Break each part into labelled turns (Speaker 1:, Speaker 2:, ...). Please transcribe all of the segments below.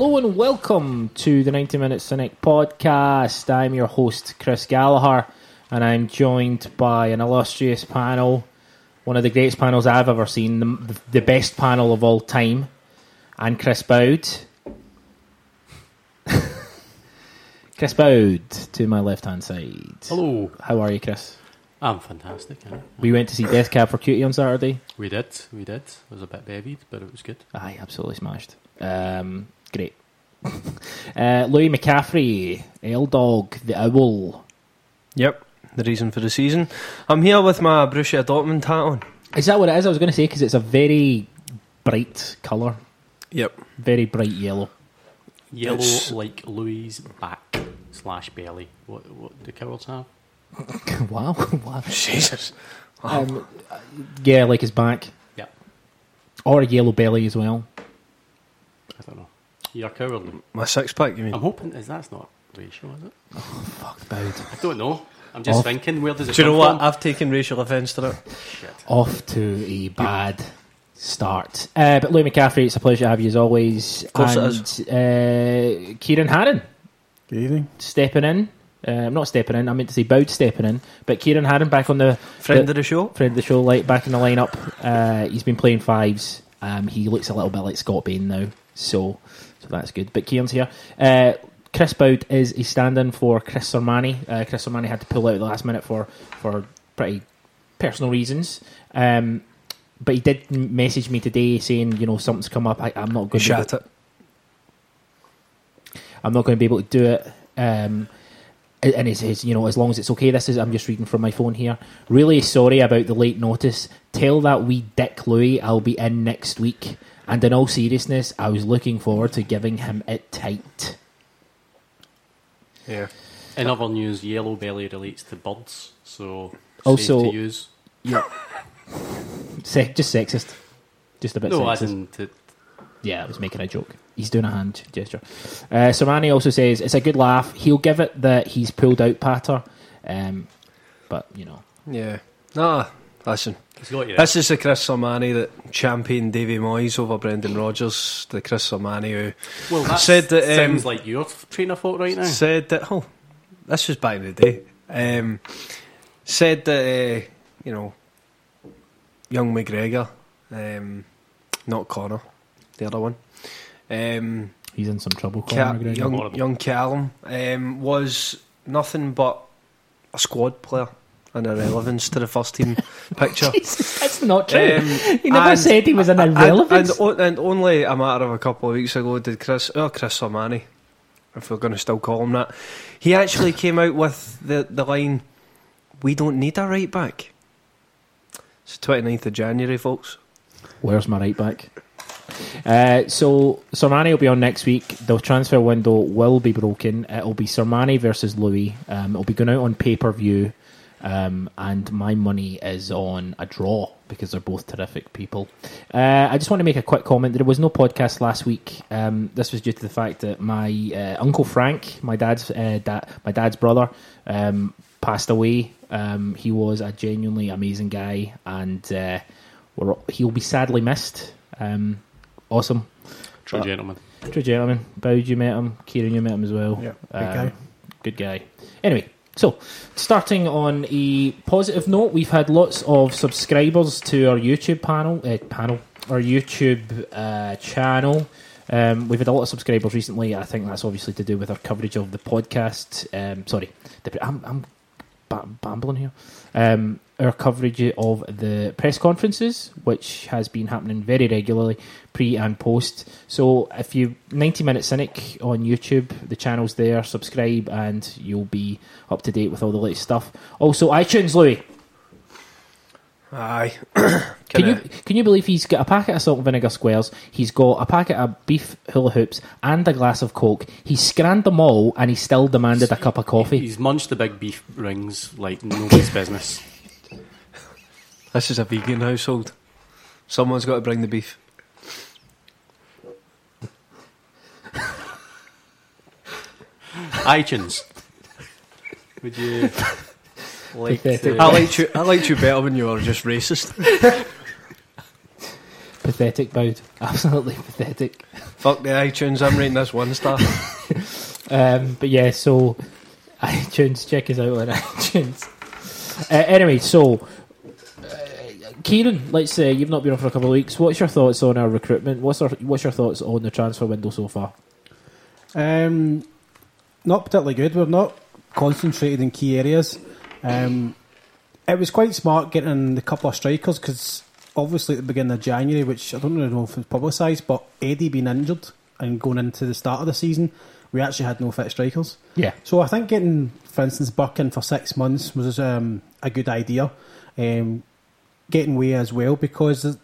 Speaker 1: Hello and welcome to the 90 Minute Cynic podcast. I'm your host, Chris Gallagher, and I'm joined by an illustrious panel, one of the greatest panels I've ever seen, the, the best panel of all time, and Chris Boud. Chris Boud to my left hand side.
Speaker 2: Hello.
Speaker 1: How are you, Chris?
Speaker 2: I'm fantastic. Yeah.
Speaker 1: We went to see Death Cab for Cutie on Saturday.
Speaker 2: We did, we did. It was a bit bevied, but it was good.
Speaker 1: Aye, absolutely smashed. Um, great. uh, Louis McCaffrey, L Dog, the Owl.
Speaker 3: Yep, the reason for the season. I'm here with my Borussia Dortmund hat on.
Speaker 1: Is that what it is? I was going to say because it's a very bright colour,
Speaker 3: Yep.
Speaker 1: very bright yellow.
Speaker 2: Yellow
Speaker 3: It's-
Speaker 2: like Louis' back slash belly. What what do cowards have?
Speaker 1: wow, wow.
Speaker 3: Jesus.
Speaker 1: Um, yeah, like his back,
Speaker 2: Yeah.
Speaker 1: or a yellow belly as well.
Speaker 2: I don't know. You're cowardly.
Speaker 3: My six pack, you mean?
Speaker 2: I'm hoping is that's not racial, is it?
Speaker 1: Fuck, Boud.
Speaker 2: I don't know. I'm just
Speaker 1: Off.
Speaker 2: thinking where does it
Speaker 3: Do you know what?
Speaker 2: from?
Speaker 3: I've taken racial offence to it.
Speaker 2: Shit.
Speaker 1: Off to a bad start. Uh, but Louis McCaffrey, it's a pleasure to have you as always. Of
Speaker 3: course
Speaker 1: and,
Speaker 3: is.
Speaker 1: Uh, Ciaran Harran.
Speaker 4: Good evening.
Speaker 1: stepping in. Uh, not stepping in. I meant to say Boud stepping in, but Ciaran Harran back on the
Speaker 3: Friend
Speaker 1: the-
Speaker 3: of the show.
Speaker 1: friend of the show, like back in the lineup. Uh, he's been playing fives. Um, he looks a little bit like Scott Bain now, so so that's good. But Ciaran's here. Uh, Chris Boud is a stand-in for Chris Sormani. Uh, Chris Sormani had to pull out at the last minute for for pretty personal reasons. Um, but he did message me today saying, you know, something's come up. I, I'm not going to.
Speaker 3: Shat it.
Speaker 1: I'm not going to be able to do it. Um, and he says, you know, as long as it's okay. This is I'm just reading from my phone here. Really sorry about the late notice. Tell that wee dick Louis I'll be in next week. And in all seriousness, I was looking forward to giving him it tight.
Speaker 3: Yeah.
Speaker 2: In other news, yellow belly relates to birds, so
Speaker 1: Also-
Speaker 2: safe to use.
Speaker 1: Yeah, Se- just sexist, just a bit.
Speaker 2: No,
Speaker 1: sexist.
Speaker 2: as in to,
Speaker 1: Yeah, I was making a joke. He's doing a hand gesture. Uh, Somani also says it's a good laugh. He'll give it that he's pulled out patter, um, but you know,
Speaker 3: Yeah. Nah, listen.
Speaker 2: He's got you.
Speaker 3: This is the Chris Somani that championed Davy Moyes over Brendan Rodgers. The Chris Somani who
Speaker 2: well, that
Speaker 3: said that, um,
Speaker 2: sounds like your train of thought right now.
Speaker 3: said that, oh, this was back in the day. Um, said that, uh, you know, young McGregor, um, not Connor, the other one, um,
Speaker 1: he's in some trouble.
Speaker 3: Ca-
Speaker 1: Conor McGregor.
Speaker 3: young,
Speaker 2: Horrible.
Speaker 3: young Callum um, was nothing but a squad player and irrelevance to the first team picture.
Speaker 1: Jesus, that's not true.
Speaker 3: Um,
Speaker 1: he never
Speaker 3: and-
Speaker 1: said he was an
Speaker 3: and-
Speaker 1: irrelevance.
Speaker 3: And, and, and only a matter of a couple of weeks ago did Chris, oh, Chris Somani, if we're going to still call him that, he actually came out with the, the line, we don't need a right back. It's the 29th of January, folks.
Speaker 1: Where's my right back? Uh, so Sormani will be on next week. The transfer window will be broken. It'll be Sormani versus Louis. Um, it'll be going out on pay per view, um, and my money is on a draw because they're both terrific people. Uh, I just want to make a quick comment. There was no podcast last week. Um, this was due to the fact that my uh, uncle Frank, my dad's uh, da- my dad's brother, um, passed away. Um, he was a genuinely amazing guy, and uh, we're, he'll be sadly missed. Um, awesome,
Speaker 2: True gentleman.
Speaker 1: true gentleman. Boud, you met him. Ciaran, you met him as well.
Speaker 4: Yeah, big
Speaker 1: Um,
Speaker 4: guy.
Speaker 1: Good guy. Anyway, so starting on a positive note, we've had lots of subscribers to our YouTube panel, uh, panel, our YouTube uh, channel. Um, we've had a lot of subscribers recently. I think that's obviously to do with our coverage of the podcast. Um, sorry, I'm, I'm ba- bambling here. Um, our coverage of the press conferences, which has been happening very regularly, pre and post. So, if you 90 Minute Cynic on YouTube, the channel's there. Subscribe, and you'll be up to date with all the latest stuff. Also, iTunes, Louis.
Speaker 3: Aye.
Speaker 1: Can you can you believe he's got a packet of salt and vinegar squares? He's got a packet of beef hula hoops and a glass of coke. He scanned them all, and he still demanded a cup of coffee.
Speaker 2: He's munched the big beef rings like nobody's business.
Speaker 3: This is a vegan household. Someone's got to bring the beef.
Speaker 2: iTunes. Would you like
Speaker 1: Pathetic.
Speaker 2: to,
Speaker 3: I liked you. I liked you better when you were just racist.
Speaker 1: pathetic, Boud. Absolutely pathetic.
Speaker 3: Fuck the iTunes. I'm rating this one star.
Speaker 1: Um, but yeah, so iTunes, check us out on iTunes. Uh, anyway, so Ciaran, let's say you've not been on for a couple of weeks. What's your thoughts on our recruitment? What's our, what's your thoughts on the transfer window so far?
Speaker 4: Um, not particularly good. We're not concentrated in key areas. Um, it was quite smart getting the couple of strikers because obviously at the beginning of January, which I don't really know if it's publicised, but Eddie being injured and going into the start of the season, we actually had no fit strikers.
Speaker 1: Yeah,
Speaker 4: So I think getting, for instance, Burke in for six months was um, a good idea. Um, getting Weah as well because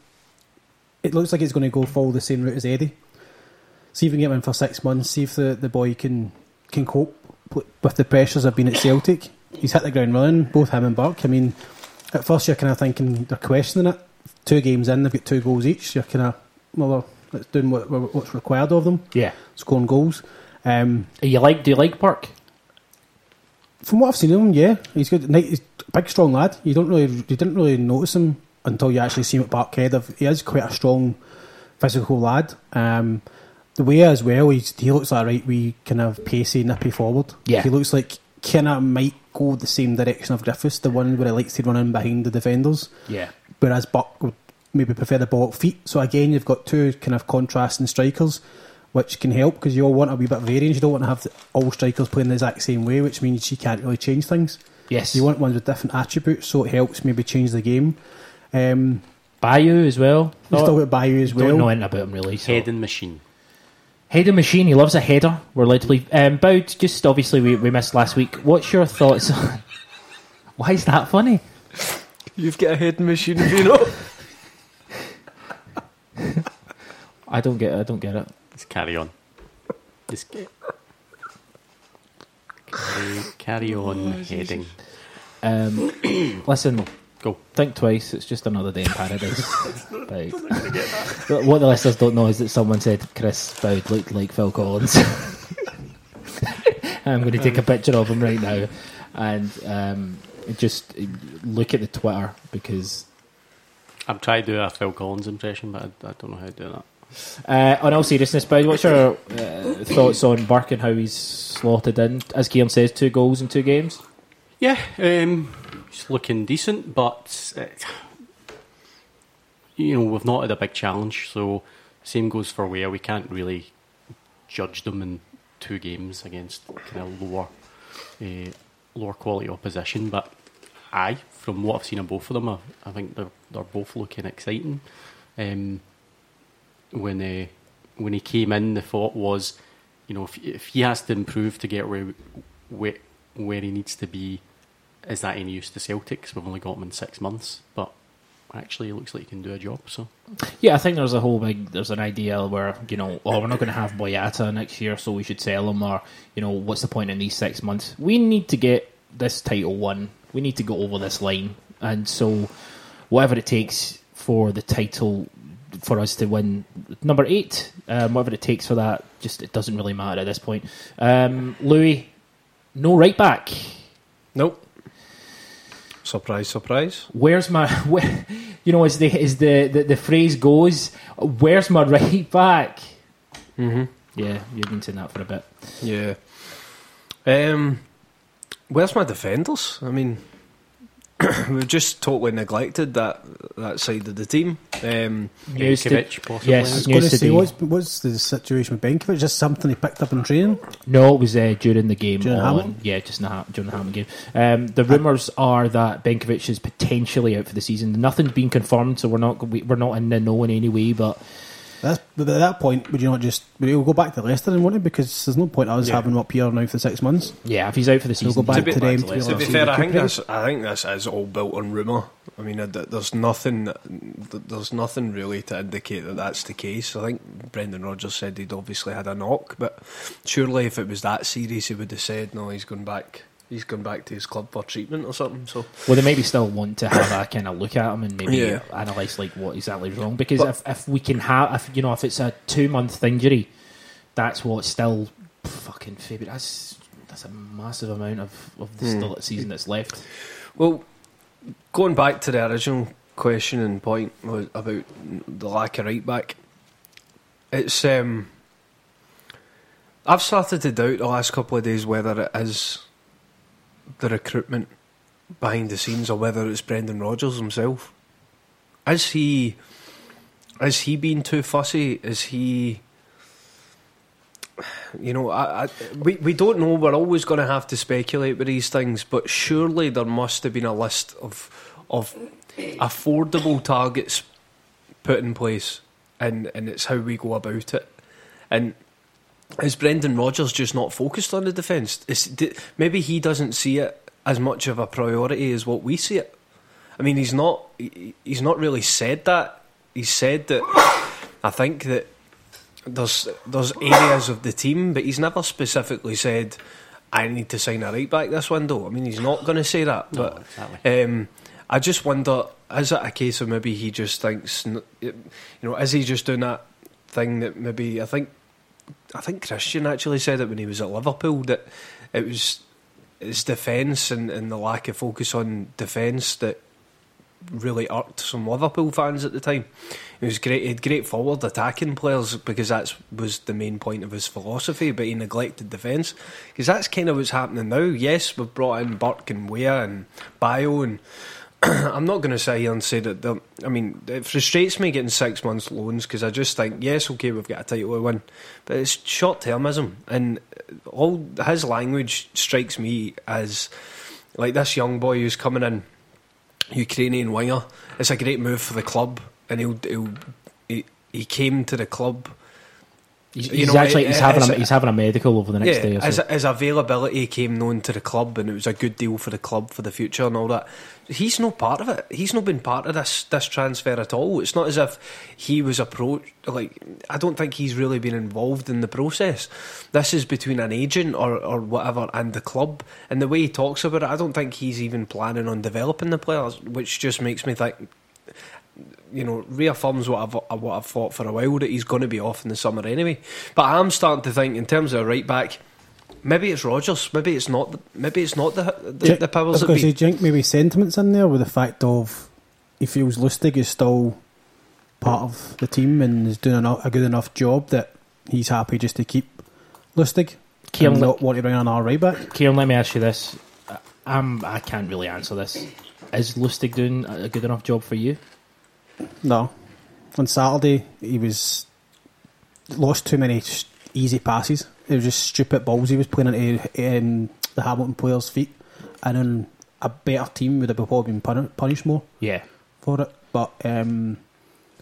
Speaker 4: it looks like it's going to go follow the same route as Eddie. See if we can get him in for six months. See if the, the boy can can cope with the pressures of being at Celtic. He's hit the ground running, both him and Burke. I mean, at first you're kind of thinking they're questioning it. Two games in, they've got two goals each. You're kind of well, they're doing what, what's required of them,
Speaker 1: yeah.
Speaker 4: scoring goals. Um,
Speaker 1: You like? Do you like Burke?
Speaker 4: From what I've seen of him, yeah, he's good. He's big, strong lad. You don't really, you didn't really notice him until you actually see him at Parkhead. Of he is quite a strong, physical lad. Um, the Weah as well, he's, he looks like a right wee kind of pacey, nippy forward.
Speaker 1: Yeah.
Speaker 4: he looks like kind of might go the same direction of Griffiths, the one where he likes to run in behind the defenders.
Speaker 1: Yeah,
Speaker 4: Whereas Burke would maybe prefer the ball at feet. So again, you've got two kind of contrasting strikers, which can help because you all want a wee bit of variance. You don't want to have all strikers playing the exact same way, which means you can't really change things.
Speaker 1: Yes.
Speaker 4: You want ones with different attributes, so it helps maybe change the game. Um,
Speaker 1: Bayo as well.
Speaker 4: we still got Bayo as well.
Speaker 1: Don't know anything about him really. So.
Speaker 2: Heading machine.
Speaker 1: Header machine. He loves a header. We're led to believe. Um, Boud, just obviously we, we missed last week. What's your thoughts on? Why is that funny?
Speaker 3: You've got a head machine, you know.
Speaker 1: I don't get. It, I don't get it.
Speaker 2: Just carry on. Just carry, carry on heading.
Speaker 1: Um, listen,
Speaker 2: Go.
Speaker 1: think twice. It's just another day in paradise. Right. What the listeners don't know is that someone said Chris Boud looked like Phil Collins. I'm going to take a picture of him right now and um, just look at the Twitter because
Speaker 2: I'm trying to do a Phil Collins impression, but I, I don't know how to do that.
Speaker 1: Uh, on all seriousness, Boud, what's your uh, thoughts on Burke and how he's slotted in? As Ciaran says, two goals in two games.
Speaker 2: Yeah, um, it's looking decent, but uh, you know we've not had a big challenge, so same goes for where we can't really judge them in two games against kind of lower, uh, lower quality opposition. But I, from what I've seen of both of them, I, I think they're they're both looking exciting. Um, when uh, when he came in, the thought was, you know, if, if he has to improve to get where where, where he needs to be, is that any use to Celtic? 'Cause we've only got him in six months, but actually, it looks like he can do a job. So
Speaker 1: Yeah, I think there's a whole big there's an idea where you know, oh, we're not going to have Boyata next year, so we should sell him, or you know, what's the point in these six months? We need to get this title won. We need to go over this line, and so whatever it takes for the title for us to win number eight, um, whatever it takes for that, just it doesn't really matter at this point. Um, Louis, no right back.
Speaker 3: Nope. Surprise, surprise.
Speaker 1: Where's my, where, you know, as the as the, the the phrase goes, where's my right back?
Speaker 3: Mm-hmm.
Speaker 1: Yeah, you've been saying that for a bit.
Speaker 3: Yeah. Um, where's my defenders? I mean, we've just totally neglected that that side of the team. Um,
Speaker 1: News
Speaker 2: Benkovic, possibly.
Speaker 1: yes.
Speaker 4: I was going to say, what's, what's the situation with Benkovic? Just something he picked up in training?
Speaker 1: No, it was uh, during the game.
Speaker 4: During
Speaker 1: on,
Speaker 4: Hamilton?
Speaker 1: Yeah, just in the, Ha- during the Hamilton game. Um, the rumours are that Benkovic is potentially out for the season. Nothing's been confirmed, so we're not we- we're not in the know in any way. But
Speaker 4: That's, but at that point, would you not just would you go back to Leicester and want it? Because there's no point us
Speaker 3: Yeah.
Speaker 4: having him up here now for six months.
Speaker 1: yeah, if he's out for the
Speaker 4: So we'll
Speaker 1: season,
Speaker 4: go back
Speaker 1: he's
Speaker 4: to them to be
Speaker 3: to be fair, I think this I think this is all built on rumour. I mean, there's nothing there's nothing really to indicate that that's the case. I think Brendan Rodgers said he'd obviously had a knock, but surely if it was that serious, he would have said, "No, he's gone back. He's gone back to his club for treatment or something." So
Speaker 1: Well, they maybe still want to have a kind of look at him and maybe
Speaker 3: Yeah.
Speaker 1: analyse like what exactly is wrong. Because
Speaker 3: But-
Speaker 1: if, if we can have, if you know, if it's a two month injury, that's what still fucking February. That's that's a massive amount of of the
Speaker 3: Hmm.
Speaker 1: still season that's left.
Speaker 3: Well, going back to the original question and point was about the lack of right back. It's um, I've started to doubt the last couple of days whether it is the recruitment behind the scenes or whether it's Brendan Rodgers himself. Is he is he being too fussy? Is he you know, I, I, we we don't know. We're always going to have to speculate with these things, but surely there must have been a list of of affordable targets put in place, and and it's how we go about it. And is Brendan Rodgers just not focused on the defence? Maybe he doesn't see it as much of a priority as what we see it. I mean, he's not he's not really said that. He's said that I think that there's there's areas of the team, but he's never specifically said I need to sign a right back this window. I mean, he's not going to say that,
Speaker 2: no,
Speaker 3: but
Speaker 2: exactly.
Speaker 3: um, I just wonder: is it a case of maybe he just thinks, you know, is he just doing that thing that maybe I think I think Christian actually said it when he was at Liverpool that it was his defence and, and the lack of focus on defence that really irked some Liverpool fans at the time. He was great. He had great forward attacking players because that was the main point of his philosophy. But he neglected defence because that's kind of what's happening now. Yes, we've brought in Burke and Weah and Bayo, and I'm not going to sit here and say that. I mean, it frustrates me getting six months loans because I just think yes, okay, we've got a title to win, but it's short termism, and all his language strikes me as like this young boy who's coming in Ukrainian winger. It's a great move for the club, and he'll, he'll he, he came to the club.
Speaker 1: He's, he's know, actually he's having a, he's having a medical over the next
Speaker 3: yeah,
Speaker 1: day. Or so.
Speaker 3: his, his availability came known to the club, and it was a good deal for the club for the future and all that. He's no part of it. He's not been part of this this transfer at all. It's not as if he was approached. Like I don't think he's really been involved in the process. This is between an agent or or whatever and the club. And the way he talks about it, I don't think he's even planning on developing the players, which just makes me think you know, reaffirms what I've uh, what I've thought for a while that he's going to be off in the summer anyway. But I'm starting to think in terms of a right back, maybe it's Rodgers, maybe it's not, maybe it's not the the, the powers that be.
Speaker 4: Do you think maybe sentiments in there with the fact of he feels Lustig is still part of the team and is doing a good enough job that he's happy just to keep Lustig Ciaran, and not want to bring on our right back.
Speaker 1: Ciaran, let me ask you this. I'm, I can't really answer this. Is Lustig doing a good enough job for you?
Speaker 4: No. On Saturday, he was lost too many easy passes. It was just stupid balls he was playing into um, the Hamilton players' feet, and then a better team would have probably been punished more.
Speaker 1: Yeah,
Speaker 4: for it. But um,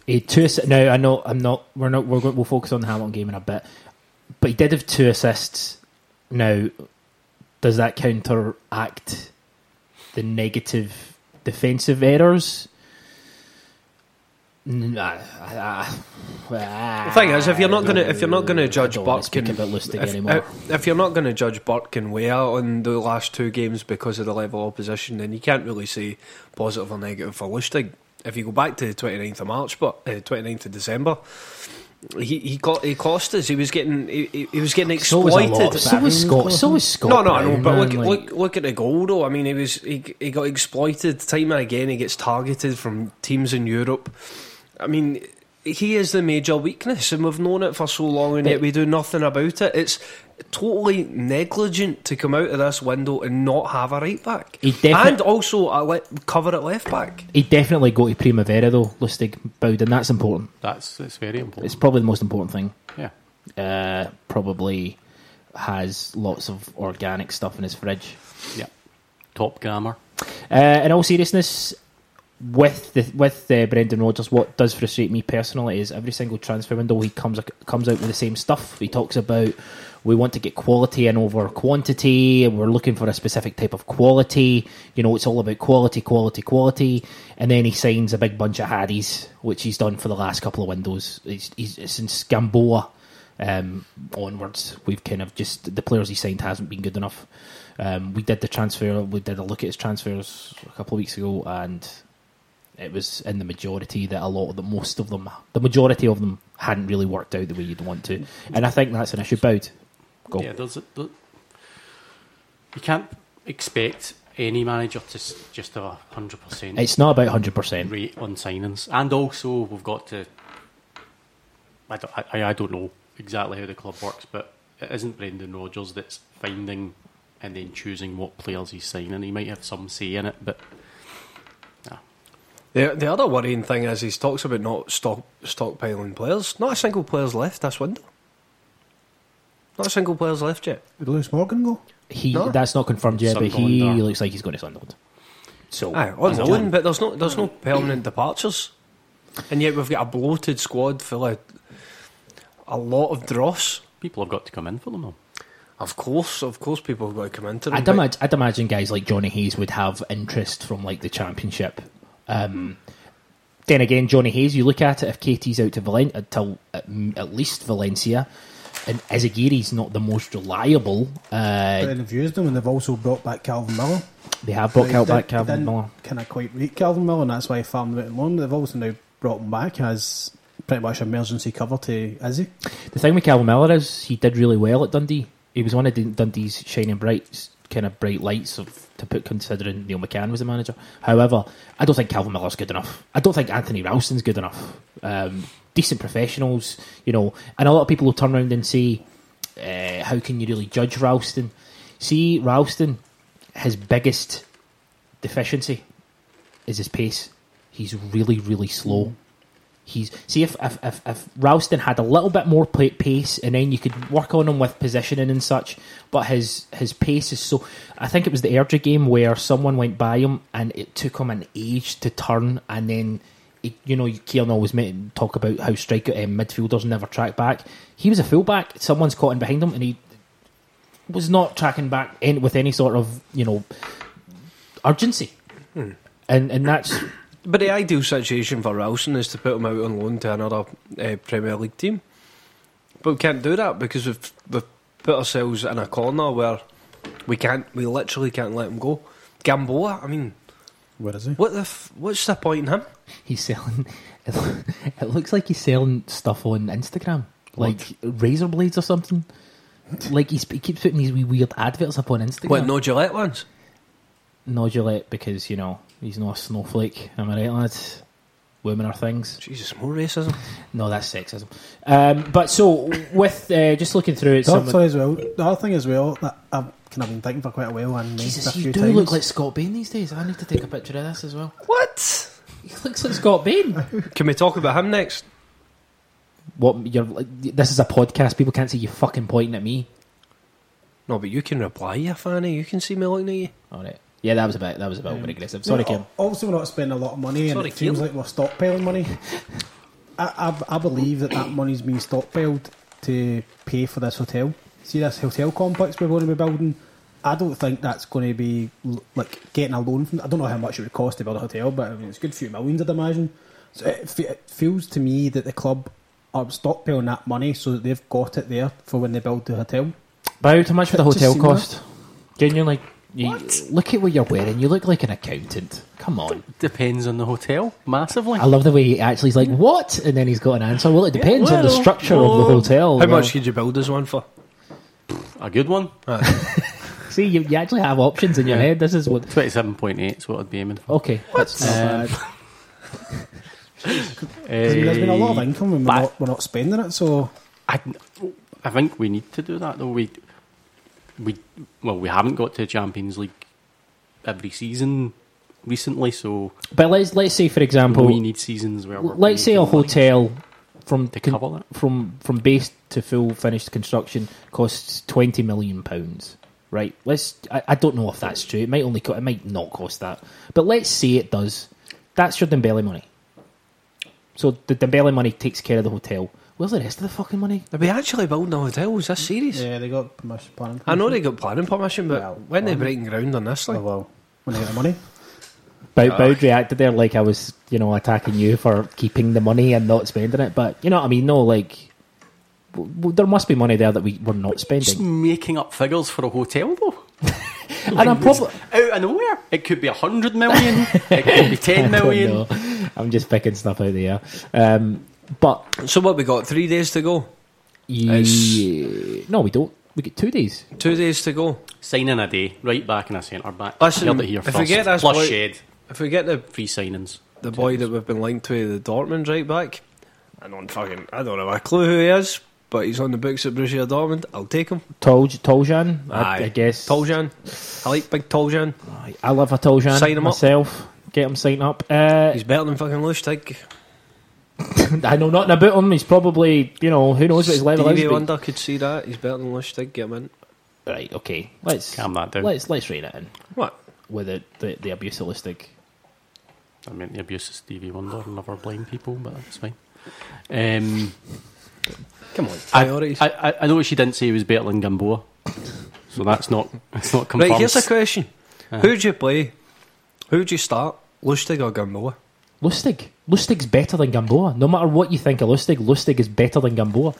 Speaker 1: he two now I know I'm not. We're not. We're, we'll focus on the Hamilton game in a bit, but he did have two assists. Now, does that counteract the negative defensive errors?
Speaker 3: The thing is, if you're not going to if you're not going to judge Burke and if, if, you're not going to judge Burke and Weah on the last two games because of the level of opposition, then you can't really say positive or negative for Lustig. If you go back to the 29th of March, but uh, 29th of December, he he got he cost us. He was getting he, he was getting exploited.
Speaker 1: So was Scott. So was Scott.
Speaker 3: No, no, no. But look, like... look, look at the goal though. I mean, he was he, he got exploited time and again. He gets targeted from teams in Europe. I mean, he is the major weakness, and we've known it for so long, and yet we do nothing about it. It's totally negligent to come out of this window and not have a right back, defi- and also a le- cover at left back.
Speaker 1: He definitely go to Primavera though, Lustig Bowden. That's important.
Speaker 2: That's it's very important.
Speaker 1: It's probably the most important thing.
Speaker 2: Yeah,
Speaker 1: uh, probably has lots of organic stuff in his fridge.
Speaker 2: Yeah, top grammar.
Speaker 1: Uh, in all seriousness, with the with uh, Brendan Rodgers, what does frustrate me personally is every single transfer window he comes comes out with the same stuff. He talks about we want to get quality in over quantity. And we're looking for a specific type of quality. You know, it's all about quality, quality, quality. And then he signs a big bunch of Haddies, which he's done for the last couple of windows. He's, he's since Gamboa um, onwards, we've kind of just the players he signed hasn't been good enough. Um, we did the transfer. We did a look at his transfers a couple of weeks ago, and it was in the majority that a lot of the most of them, the majority of them hadn't really worked out the way you'd want to, and I think that's an issue. Boud,
Speaker 2: go. Yeah, there's, a, there, you can't expect any manager to just have a hundred percent
Speaker 1: It's not about hundred percent.
Speaker 2: rate on signings, and also we've got to. I don't, I, I don't know exactly how the club works, but it isn't Brendan Rodgers that's finding and then choosing what players he's signing. He might have some say in it, but
Speaker 3: The, the other worrying thing is he talks about not stock, stockpiling players. Not a single player's left this window. Not a single player's left yet.
Speaker 4: Did Lewis Morgan go?
Speaker 1: He
Speaker 3: No.
Speaker 1: that's not confirmed yet, but he
Speaker 2: Sunderland are-
Speaker 1: looks like he's going to Sunderland. So
Speaker 3: Aye, on
Speaker 1: he's
Speaker 3: loan,
Speaker 1: done.
Speaker 3: but there's no there's no permanent departures, and yet we've got a bloated squad full of a lot of dross.
Speaker 2: people have got to come in for them. Though.
Speaker 3: Of course, of course, people have got to come into them.
Speaker 1: I'd,
Speaker 3: but-
Speaker 1: imagine, I'd imagine guys like Jonny Hayes would have interest from like the championship. Um, then again, Jonny Hayes, you look at it. If Katie's out to Valen- until at, at least Valencia, and Ezagiri's not the most reliable.
Speaker 4: But
Speaker 1: Uh,
Speaker 4: they've used them and they've also brought back Calvin Miller.
Speaker 1: they have brought back Calvin Miller.
Speaker 4: Kind of quite rate Calvin Miller, and that's why he farmed him out on loan. They've also now brought him back as pretty much emergency cover to Izzy.
Speaker 1: The thing with Calvin Miller is he did really well at Dundee. He was one of Dundee's shining bright, kind of bright lights of to put considering Neil McCann was the manager. However, I don't think Calvin Miller's good enough. I don't think Anthony Ralston's good enough. Um, decent professionals, you know, and a lot of people will turn around and say, uh, "How can you really judge Ralston?" See, Ralston, his biggest deficiency is his pace. He's really, really slow. He's see if if if, if Ralston had a little bit more pa- pace, and then you could work on him with positioning and such. But his his pace is so. I think it was the Airdrie game where someone went by him, and it took him an age to turn, and then. It, you know, Ciaran always made, talk about how striker um, midfielders never track back. He was a fullback. Someone's caught in behind him, and he was not tracking back in, with any sort of you know urgency. And and that's
Speaker 3: But the ideal situation for Ralston is to put him out on loan to another uh, Premier League team. But we can't do that because we've, we've put ourselves in a corner where we can't, we literally can't let him go. Gamboa, I mean,
Speaker 4: Where is he?
Speaker 3: what the, f- what's the point in him?
Speaker 1: he's selling. It, it looks like he's selling stuff on Instagram, like razor blades or something. Like he's, he keeps putting these wee weird adverts up on Instagram.
Speaker 3: What, no Gillette ones?
Speaker 1: no Gillette because you know he's not a snowflake. Am I right, lads? Women are things.
Speaker 3: Jesus, more racism.
Speaker 1: No, that's sexism. Um, but so with uh, just looking through it,
Speaker 4: The
Speaker 1: some
Speaker 4: other, sorry as well. The other thing as well that I've kind of been thinking for quite a while and
Speaker 1: Jesus,
Speaker 4: a
Speaker 1: you do
Speaker 4: times.
Speaker 1: look like Scott Bain these days. I need to take a picture of this as well.
Speaker 3: What?
Speaker 1: He looks like Scott Bain.
Speaker 3: Can we talk about him next?
Speaker 1: what? You're like, this is a podcast. People can't see you fucking pointing at me.
Speaker 3: No, but you can reply, you Fanny. You can see me looking at you.
Speaker 1: All right. Yeah, that was about that was about
Speaker 4: Um,
Speaker 1: aggressive. Sorry,
Speaker 4: No,
Speaker 1: Kim.
Speaker 4: Also, we're not spending a lot of money, and
Speaker 3: Sorry,
Speaker 4: it feels
Speaker 3: Keelan.
Speaker 4: like we're stockpiling money. I, I, I believe that that money's being stockpiled to pay for this hotel. See this hotel complex we're going to be building. I don't think that's going to be like getting a loan from. I don't know how much it would cost to build a hotel, but I mean, it's a good few millions, I'd imagine. So it, it feels to me that the club are stockpiling that money so that they've got it there for when they build the hotel.
Speaker 1: About how much for the hotel
Speaker 4: seemed
Speaker 1: cost? Genuinely, you, look at what you're wearing. You look like an accountant. Come on.
Speaker 2: Depends on the hotel, massively.
Speaker 1: I love the way he actually is like, what? And then he's got an answer. Well, it depends on the
Speaker 2: well,
Speaker 1: structure of the hotel.
Speaker 3: How
Speaker 1: Well,
Speaker 3: much could you build this one for?
Speaker 2: A good one.
Speaker 1: See, you, you actually have options in your
Speaker 2: Yeah.
Speaker 1: head. This is what.
Speaker 2: Twenty-seven point eight is what I'd be aiming for.
Speaker 1: Okay. That's not bad.
Speaker 4: 'Cause, I there's been a lot of
Speaker 2: Eh,
Speaker 4: income and we're not, we're not spending it, so
Speaker 2: I, I think we need to do that though. We, we, well, we haven't got to Champions League every season recently, so
Speaker 1: But let's let's say, for example,
Speaker 2: we need seasons where we're
Speaker 1: let's say a hotel from
Speaker 2: To cover that.
Speaker 1: from from base to full finished construction costs twenty million pounds. Right? Let's. I, I don't know if that's true. It might only. Co- it might not cost that. But let's say it does. That's your Dembele money. So the Dembele money takes care of the hotel. Where's the rest of the fucking money?
Speaker 3: Are we actually building a hotel? Is this serious?
Speaker 4: yeah, they got permission. Planning
Speaker 3: I know they got planning permission, but
Speaker 4: Well,
Speaker 3: when they breaking ground on this,
Speaker 4: Oh, well, when they get the money.
Speaker 1: Bow,
Speaker 3: Ah.
Speaker 1: Boud reacted there like I was, you know, attacking you for keeping the money and not spending it. But you know what I mean? No, like w- w- there must be money there that we we're not
Speaker 2: Just
Speaker 1: spending.
Speaker 2: making up figures for a hotel though.
Speaker 1: and I'm probably
Speaker 2: out of nowhere. It could be a hundred million. it could be ten million.
Speaker 1: No, I'm just picking stuff out of the air. Um, but
Speaker 3: so what? We got three days to go,
Speaker 1: ye- no, we don't. We get two days.
Speaker 3: two days to go.
Speaker 2: Signing a day, right back in a centre back.
Speaker 3: Listen,
Speaker 2: Heard it here
Speaker 3: if we
Speaker 2: first.
Speaker 3: get this
Speaker 2: Plus
Speaker 3: boy-
Speaker 2: shed,
Speaker 3: If we get the
Speaker 2: free signings.
Speaker 3: the boy that we've been linked to, the Dortmund right back, I don't fucking I don't have a clue who he is, but he's on the books at Borussia Dortmund. I'll take him.
Speaker 1: Tolj, Toljan, I, I guess.
Speaker 3: Toljan, I like big Toljan.
Speaker 1: I love a Toljan
Speaker 3: Sign him up.
Speaker 1: myself. Get him signed up. Uh,
Speaker 3: He's better than fucking Lustig.
Speaker 1: I know nothing about him. He's probably, you know, who knows what his level
Speaker 3: Stevie
Speaker 1: is. but-
Speaker 3: Wonder could see that. He's better than Lustig. Get him in.
Speaker 1: Right, okay. Let's
Speaker 2: Calm that down.
Speaker 1: let's let's rate it in
Speaker 3: What?
Speaker 1: with it, the the abusilistic.
Speaker 2: I meant the abuse of Stevie Wonder and other blind people, but that's fine. Um,
Speaker 3: Come on,
Speaker 2: I,
Speaker 3: priorities.
Speaker 2: I, I, I noticed she didn't say he was better than Gamboa, so that's not it's not confirmed.
Speaker 3: right, here's a question.
Speaker 2: Uh.
Speaker 3: Who'd you play? Who'd you start? Lustig or Gamboa?
Speaker 1: Lustig. Lustig's better than Gamboa. No matter what you think of Lustig, Lustig is better than Gamboa.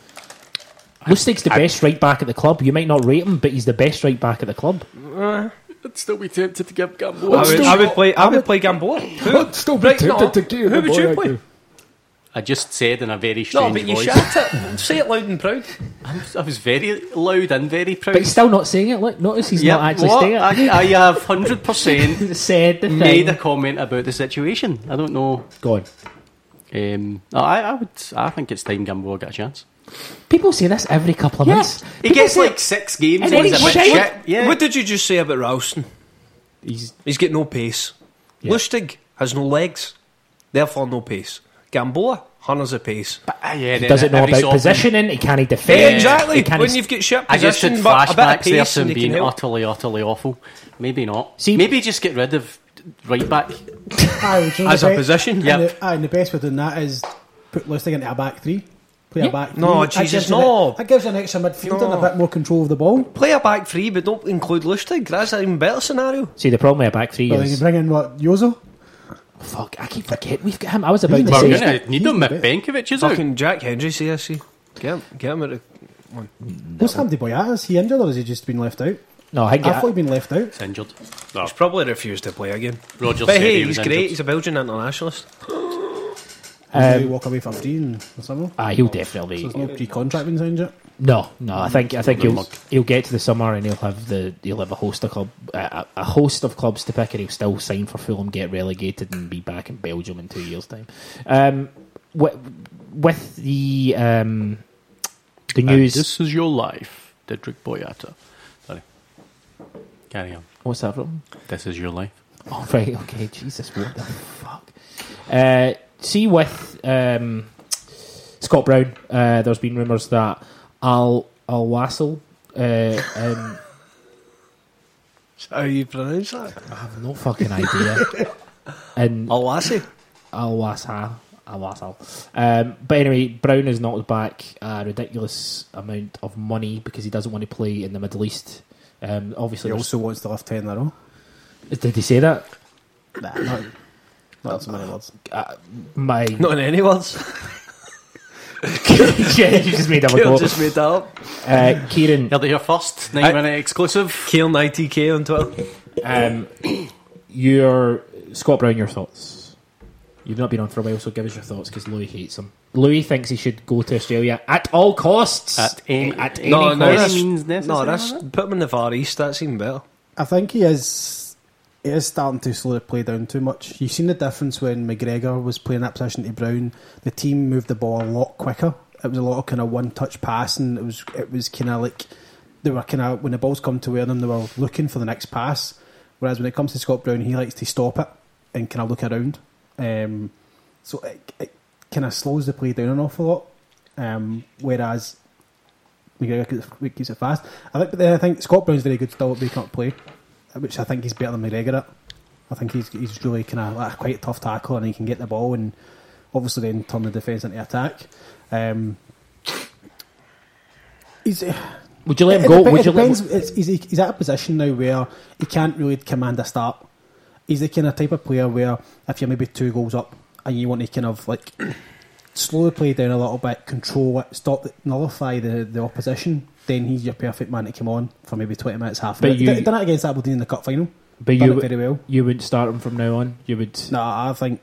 Speaker 1: Lustig's the best right back at the club. You might not rate him, but he's the best right back at the club.
Speaker 2: Uh, I'd still be tempted to give
Speaker 3: I
Speaker 2: Gamboa.
Speaker 3: would, I would play. I would play Gamboa. Who?
Speaker 1: still
Speaker 3: Right, no. Who would you play?
Speaker 2: I just said in a very strange.
Speaker 3: No,
Speaker 2: strange
Speaker 3: but you
Speaker 2: voice.
Speaker 3: shout it. Say it loud and proud.
Speaker 2: I was very loud and very proud.
Speaker 1: But he's still not saying it. Look, notice he's
Speaker 2: Yeah,
Speaker 1: not actually
Speaker 2: what?
Speaker 1: saying it.
Speaker 2: I, I have hundred percent
Speaker 1: said the
Speaker 2: made a comment about the situation. I don't know.
Speaker 1: Go on.
Speaker 2: Um, I, I would. I think it's time Gamboa got a chance.
Speaker 1: People say this every couple of months.
Speaker 2: he
Speaker 1: People
Speaker 2: gets
Speaker 1: say-
Speaker 2: like six games
Speaker 1: And
Speaker 2: and, he's a
Speaker 1: he's
Speaker 2: shit. Yeah,
Speaker 3: What did you just say about Ralston?
Speaker 1: He's
Speaker 3: He's got no pace.
Speaker 1: Yeah.
Speaker 3: Lustig has no legs, therefore no pace. Gamboa, hundreds of pace.
Speaker 2: But, uh, yeah,
Speaker 1: he doesn't know about
Speaker 2: often-
Speaker 1: positioning. He can't
Speaker 3: Yeah,
Speaker 1: defend.
Speaker 3: exactly.
Speaker 1: He can't
Speaker 3: When you've got shit
Speaker 2: I just had
Speaker 3: position, but a bit of
Speaker 2: flashbacks there
Speaker 3: pace and
Speaker 2: him
Speaker 3: they can
Speaker 2: being
Speaker 3: help.
Speaker 2: utterly, utterly awful. Maybe not.
Speaker 1: See-
Speaker 2: Maybe just get rid of right back.
Speaker 4: Aye, do you know
Speaker 3: As a
Speaker 4: be-
Speaker 3: position,
Speaker 2: yeah.
Speaker 4: the, aye, and the best way of doing that is put Lustig into a back three. Play
Speaker 1: Yeah.
Speaker 4: a back three.
Speaker 3: No,
Speaker 4: That
Speaker 3: Jesus,
Speaker 4: gives you
Speaker 3: no.
Speaker 4: the- That gives an extra midfield and a bit more control of the ball.
Speaker 3: Play a back three, but don't include Lustig. That's an even better scenario.
Speaker 1: See, the problem with a back three
Speaker 4: But then you bring in what Jozo.
Speaker 1: Fuck. I keep forgetting we've got him. I was about
Speaker 4: He's
Speaker 1: to
Speaker 4: the
Speaker 1: say.
Speaker 2: We're
Speaker 4: He's
Speaker 2: going
Speaker 4: the-
Speaker 2: to need
Speaker 4: he's
Speaker 2: him
Speaker 4: the
Speaker 2: if. Benkovic is out.
Speaker 3: Fucking Jack Hendry, see. Get him, get him at the.
Speaker 4: What's Hamdi Boyata? Is he injured or has he just been left out?
Speaker 1: No, I think
Speaker 4: I thought he'd been left out.
Speaker 2: He's injured. No,
Speaker 3: He's probably refused to play again.
Speaker 2: Roger
Speaker 3: But
Speaker 2: said
Speaker 3: hey,
Speaker 2: he was
Speaker 3: he's great.
Speaker 2: injured.
Speaker 3: He's a Belgian internationalist.
Speaker 4: Did he
Speaker 1: Um,
Speaker 4: walk away for free in the summer?
Speaker 1: ah, he'll
Speaker 4: So
Speaker 1: definitely.
Speaker 4: there's no pre-contract being signed yet.
Speaker 1: No, no. I think I think he'll he'll get to the summer and he'll have the he'll have a host of club a, a host of clubs to pick and he'll still sign for Fulham, get relegated, and be back in Belgium in two years' time. Um, with, with the um, the
Speaker 2: And
Speaker 1: news,
Speaker 2: this is your life, Dedryk Boyata. Sorry. Carry on.
Speaker 1: what's that from?
Speaker 2: This is your life.
Speaker 1: Oh right, okay. Jesus, what the fuck? Uh, see, with um, Scott Brown, uh, there's been rumours that Al Al Wassel. Uh, um,
Speaker 3: How you pronounce that?
Speaker 1: I have no fucking idea. and
Speaker 3: Alwassi.
Speaker 1: Al Wassa. Al Wassel. Um, but anyway, Brown has knocked back a ridiculous amount of money because he doesn't want to play in the Middle East. Um, obviously,
Speaker 4: He also wants to lift 10 in a row.
Speaker 1: did he say that?
Speaker 4: Nah, not, not so many words.
Speaker 1: Uh, my
Speaker 3: Not in any words.
Speaker 1: yeah, you just made up a
Speaker 3: Ciaran
Speaker 1: quote.
Speaker 3: just made that up.
Speaker 1: Uh, Ciaran,
Speaker 2: Heard it here first. Nine
Speaker 3: I-
Speaker 2: minute exclusive.
Speaker 3: Ciaran ITK on Twitter.
Speaker 1: um, your Scott Brown, your thoughts. You've not been on for a while, so give us your thoughts because Louis hates him. Louis thinks he should go to Australia at all costs.
Speaker 2: At any-
Speaker 1: at any
Speaker 3: No, no,
Speaker 1: cost.
Speaker 3: that's,
Speaker 2: means
Speaker 3: no,
Speaker 2: necessary,
Speaker 3: that's put him in the Far East. That's even better.
Speaker 4: I think he is. He is starting to slow the play down too much. You've seen the difference when McGregor was playing that position to Brown. The team moved the ball a lot quicker. It was a lot of kind of one touch passing. It was it was kind of like they were kind of when the balls come to where them, they were looking for the next pass. Whereas when it comes to Scott Brown, he likes to stop it and kind of look around. Um, so it, it kind of slows the play down an awful lot. Um, whereas McGregor keeps, it fast. I think, I think Scott Brown's very good still at breaking up play, which I think he's better than McGregor at. I think he's he's really kind of like quite a tough tackle and he can get the ball and obviously then turn the defence into attack. Um, he's,
Speaker 1: Would you let him
Speaker 4: it
Speaker 1: go?
Speaker 4: dep-
Speaker 1: Would
Speaker 4: it
Speaker 1: you let
Speaker 4: depends.
Speaker 1: him,
Speaker 4: he's, he's at a position now where he can't really command a start. He's the kind of type of player where if you're maybe two goals up and you want to kind of like slow the play down a little bit, control it, stop, nullify the, the opposition, then he's your perfect man to come on for maybe 20 minutes, half
Speaker 1: But
Speaker 4: an hour.
Speaker 1: you-
Speaker 4: done it against Aberdeen in the cup final.
Speaker 1: but
Speaker 4: Done
Speaker 1: you
Speaker 4: very well.
Speaker 1: you wouldn't start him from now on. You would.
Speaker 4: No, I think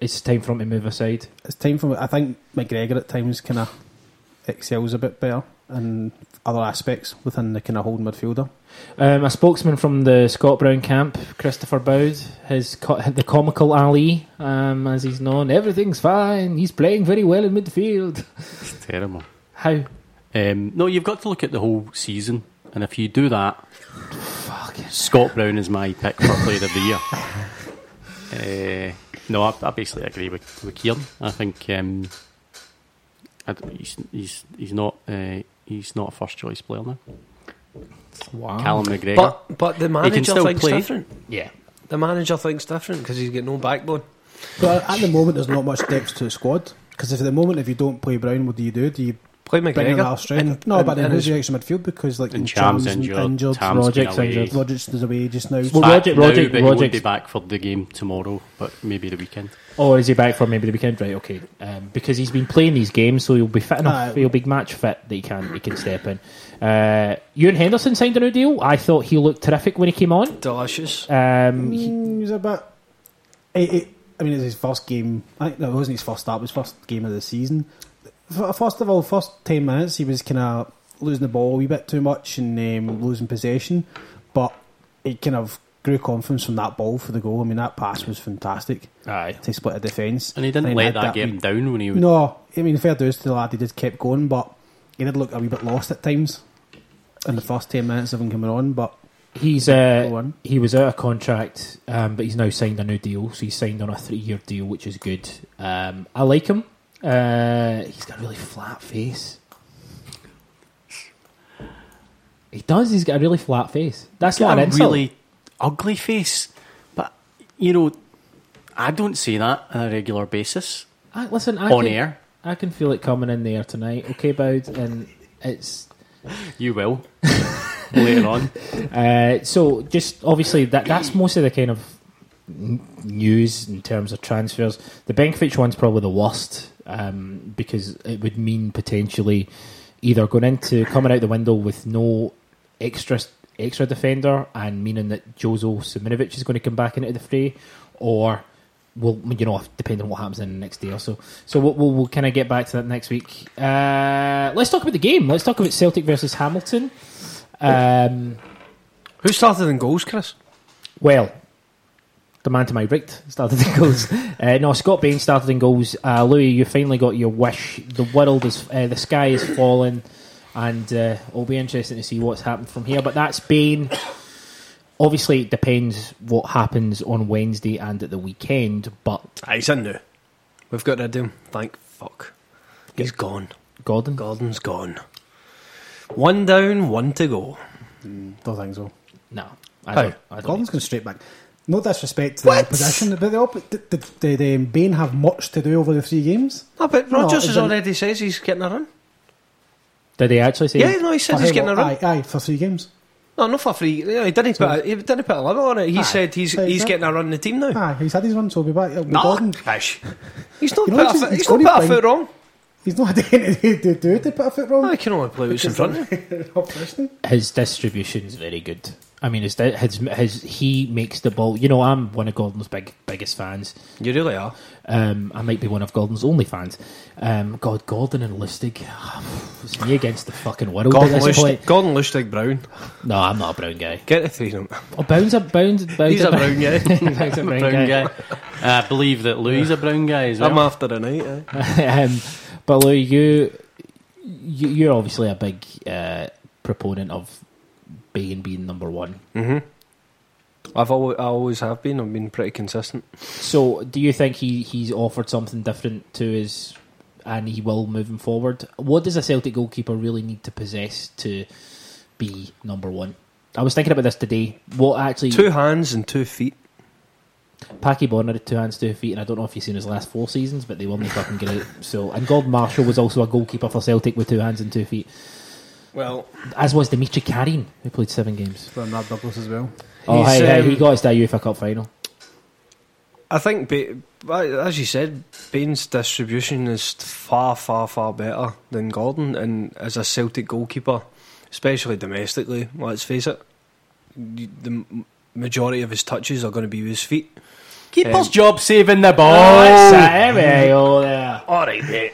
Speaker 1: It's time for him to move aside.
Speaker 4: it's time for. I think McGregor at times kind of excels a bit better. and other aspects within the kind of holding midfielder.
Speaker 1: Um, a spokesman from the Scott Brown camp, Christopher Boud, his co- the comical Ali, um, as he's known. Everything's fine. He's playing very well in midfield.
Speaker 2: It's terrible.
Speaker 1: How?
Speaker 2: Um, no, you've got to look at the whole season, and if you do that, Scott Brown is my pick for Player of the Year. Uh, no, I, I basically agree with, with Ciaran. I think um, I d he's, he's he's not uh, he's not a first choice player now.
Speaker 1: Wow.
Speaker 2: Callum McGregor.
Speaker 3: But but the manager thinks
Speaker 2: play.
Speaker 3: different.
Speaker 1: yeah.
Speaker 3: The manager thinks different because he's got no backbone.
Speaker 4: But at the moment, there's not much depth to the squad. Because if at the moment, if you don't play Brown, what do you do? Do you
Speaker 3: Play McGregor.
Speaker 4: another striker?
Speaker 3: and-
Speaker 4: no,
Speaker 3: and-
Speaker 4: but then
Speaker 3: and
Speaker 4: who's
Speaker 3: his-
Speaker 4: your extra midfield? Because like
Speaker 2: And
Speaker 4: Cham's
Speaker 2: Cham's injured,
Speaker 4: injured
Speaker 2: Tam's been
Speaker 1: Roderick's
Speaker 2: away.
Speaker 1: injured.
Speaker 4: Rodgers is away just now.
Speaker 1: Well,
Speaker 2: back
Speaker 1: Roger-
Speaker 2: now,
Speaker 1: Roger-
Speaker 2: but he won't
Speaker 1: Roger's-
Speaker 2: be back for the game tomorrow, but maybe the weekend.
Speaker 1: Oh, is he back for maybe the weekend? Right, okay. Um, because he's been playing these games, so he'll be fit enough.
Speaker 4: Aye.
Speaker 1: he'll be match fit that he can he can step in. Uh, Ewan Henderson signed a new deal. I thought he looked terrific when he came on.
Speaker 3: Delicious.
Speaker 1: Um, he-
Speaker 4: Mm, he's a bit. It, it, I mean, it's his first game. I think no, it wasn't his first start. It was his first game of the season. F- First of all, first ten minutes, he was kind of losing the ball a wee bit too much and um, losing possession, but he kind of grew confidence from that ball for the goal. I mean, that pass was fantastic
Speaker 1: aye.
Speaker 4: to split a defence.
Speaker 2: And he didn't
Speaker 4: then
Speaker 2: let
Speaker 4: had
Speaker 2: that get
Speaker 4: wee-
Speaker 2: him down when he was.
Speaker 4: No, I mean, fair dues to the lad, he just kept going, but he did look a wee bit lost at times in the first ten minutes of him coming on. But
Speaker 1: He's uh, he was out of contract, um, but he's now signed a new deal. So he's signed on a three-year deal, which is good. Um, I like him. Uh, he's got a really flat face. He does. He's got a really flat face. That's
Speaker 2: He's
Speaker 1: not
Speaker 2: a
Speaker 1: insult.
Speaker 2: really ugly face, but you know, I don't say that on a regular basis
Speaker 1: I, listen, I
Speaker 2: on
Speaker 1: can,
Speaker 2: air.
Speaker 1: I can feel it coming in there tonight. Okay, Boud, and it's
Speaker 2: You will later on.
Speaker 1: Uh, so just obviously that that's most of the kind of news in terms of transfers. The Benkovic one's probably the worst um, because it would mean potentially either going into coming out the window with no extra extra defender and meaning that Jozo Simunovic is going to come back into the fray, or well, you know, depending on what happens in the next day or so. So we'll, we'll, we'll kind of get back to that next week. Uh, let's talk about the game. Let's talk about Celtic versus Hamilton. Um,
Speaker 3: Who started in goals, Chris?
Speaker 1: well, the man to my right started in goals. uh, no, Scott Bain started in goals. Uh, Louis, you finally got your wish. The world is, uh, the sky is falling, and uh, it'll be interesting to see what's happened from here. But that's Bain. Obviously, it depends what happens on Wednesday and at the weekend. But
Speaker 3: Ah, he's in now. We've got rid of him. Thank fuck. He's gone.
Speaker 1: Gordon,
Speaker 3: Gordon's gone. One down, one to go.
Speaker 4: don't think so.
Speaker 1: no, I
Speaker 3: How?
Speaker 1: don't. I don't
Speaker 4: Gordon's going straight back. No disrespect to the
Speaker 3: What?
Speaker 4: opposition, but the op- did, did, did um, Bain have much to do over the three games?
Speaker 3: No, but
Speaker 4: No,
Speaker 3: Rodgers
Speaker 4: it
Speaker 3: has already says he's getting a run.
Speaker 1: Did he actually say?
Speaker 3: Yeah, no, he said
Speaker 4: For
Speaker 3: he's
Speaker 4: how
Speaker 3: getting a run.
Speaker 4: Aye, aye, for three games.
Speaker 3: No, not for free. Yeah, he didn't
Speaker 4: So-
Speaker 3: put a, he didn't put a limit on it. He
Speaker 4: Aye.
Speaker 3: said he's
Speaker 4: So
Speaker 3: he's getting a run in the team now.
Speaker 4: Aye, he's had his run, so he'll be back.
Speaker 3: No,
Speaker 4: Gordon,
Speaker 3: fish. He's not
Speaker 4: You know,
Speaker 3: put
Speaker 4: he's-
Speaker 3: foot,
Speaker 4: he's
Speaker 3: he's not put a foot wrong.
Speaker 4: he's not had anything to do to put a foot wrong.
Speaker 3: I can only play what's in front of him.
Speaker 1: His distribution is very good. I mean, his, di- his his he makes the ball. You know, I'm one of Gordon's big biggest fans.
Speaker 3: You really are.
Speaker 1: Um, I might be one of Gordon's only fans. Um, God, Gordon and Lustig, it's me against the fucking world
Speaker 3: Gordon, Lustig. Gordon Lustig Brown.
Speaker 1: No, I'm not a brown guy.
Speaker 3: Get the three of them.
Speaker 1: Oh, a. Bounds
Speaker 3: He's a brown guy.
Speaker 1: A brown,
Speaker 2: brown
Speaker 1: guy.
Speaker 2: guy. I believe that Louis is a brown guy as well.
Speaker 3: I'm after the night. Eh?
Speaker 1: um, but Louis, you, you you're obviously a big uh, proponent of Bain being number one.
Speaker 3: Mm-hmm. I've always, I always have been. I've been pretty consistent.
Speaker 1: So, do you think he, he's offered something different to his, and he will move moving forward? What does a Celtic goalkeeper really need to possess to be number one? I was thinking about this today. What actually?
Speaker 3: Two hands and two feet.
Speaker 1: Packie Bonner had two hands, two feet, and I don't know if you've seen his last four seasons, but they weren't fucking get great. So, and Gordon Marshall was also a goalkeeper for Celtic with two hands and two feet,
Speaker 3: Well,
Speaker 1: as was Dmitri Kharine, who played seven games.
Speaker 4: From Rab Douglas as well.
Speaker 1: Oh, hey, hey,
Speaker 3: um,
Speaker 1: he got us to a UEFA Cup final.
Speaker 3: I think, as you said, Bain's distribution is far, far, far better than Gordon. And as a Celtic goalkeeper, especially domestically, let's face it, the majority of his touches are going to be with his feet.
Speaker 2: Keeper's
Speaker 3: Um,
Speaker 2: job saving the
Speaker 1: Oh,
Speaker 2: ball.
Speaker 1: there we go there.
Speaker 3: All right, mate.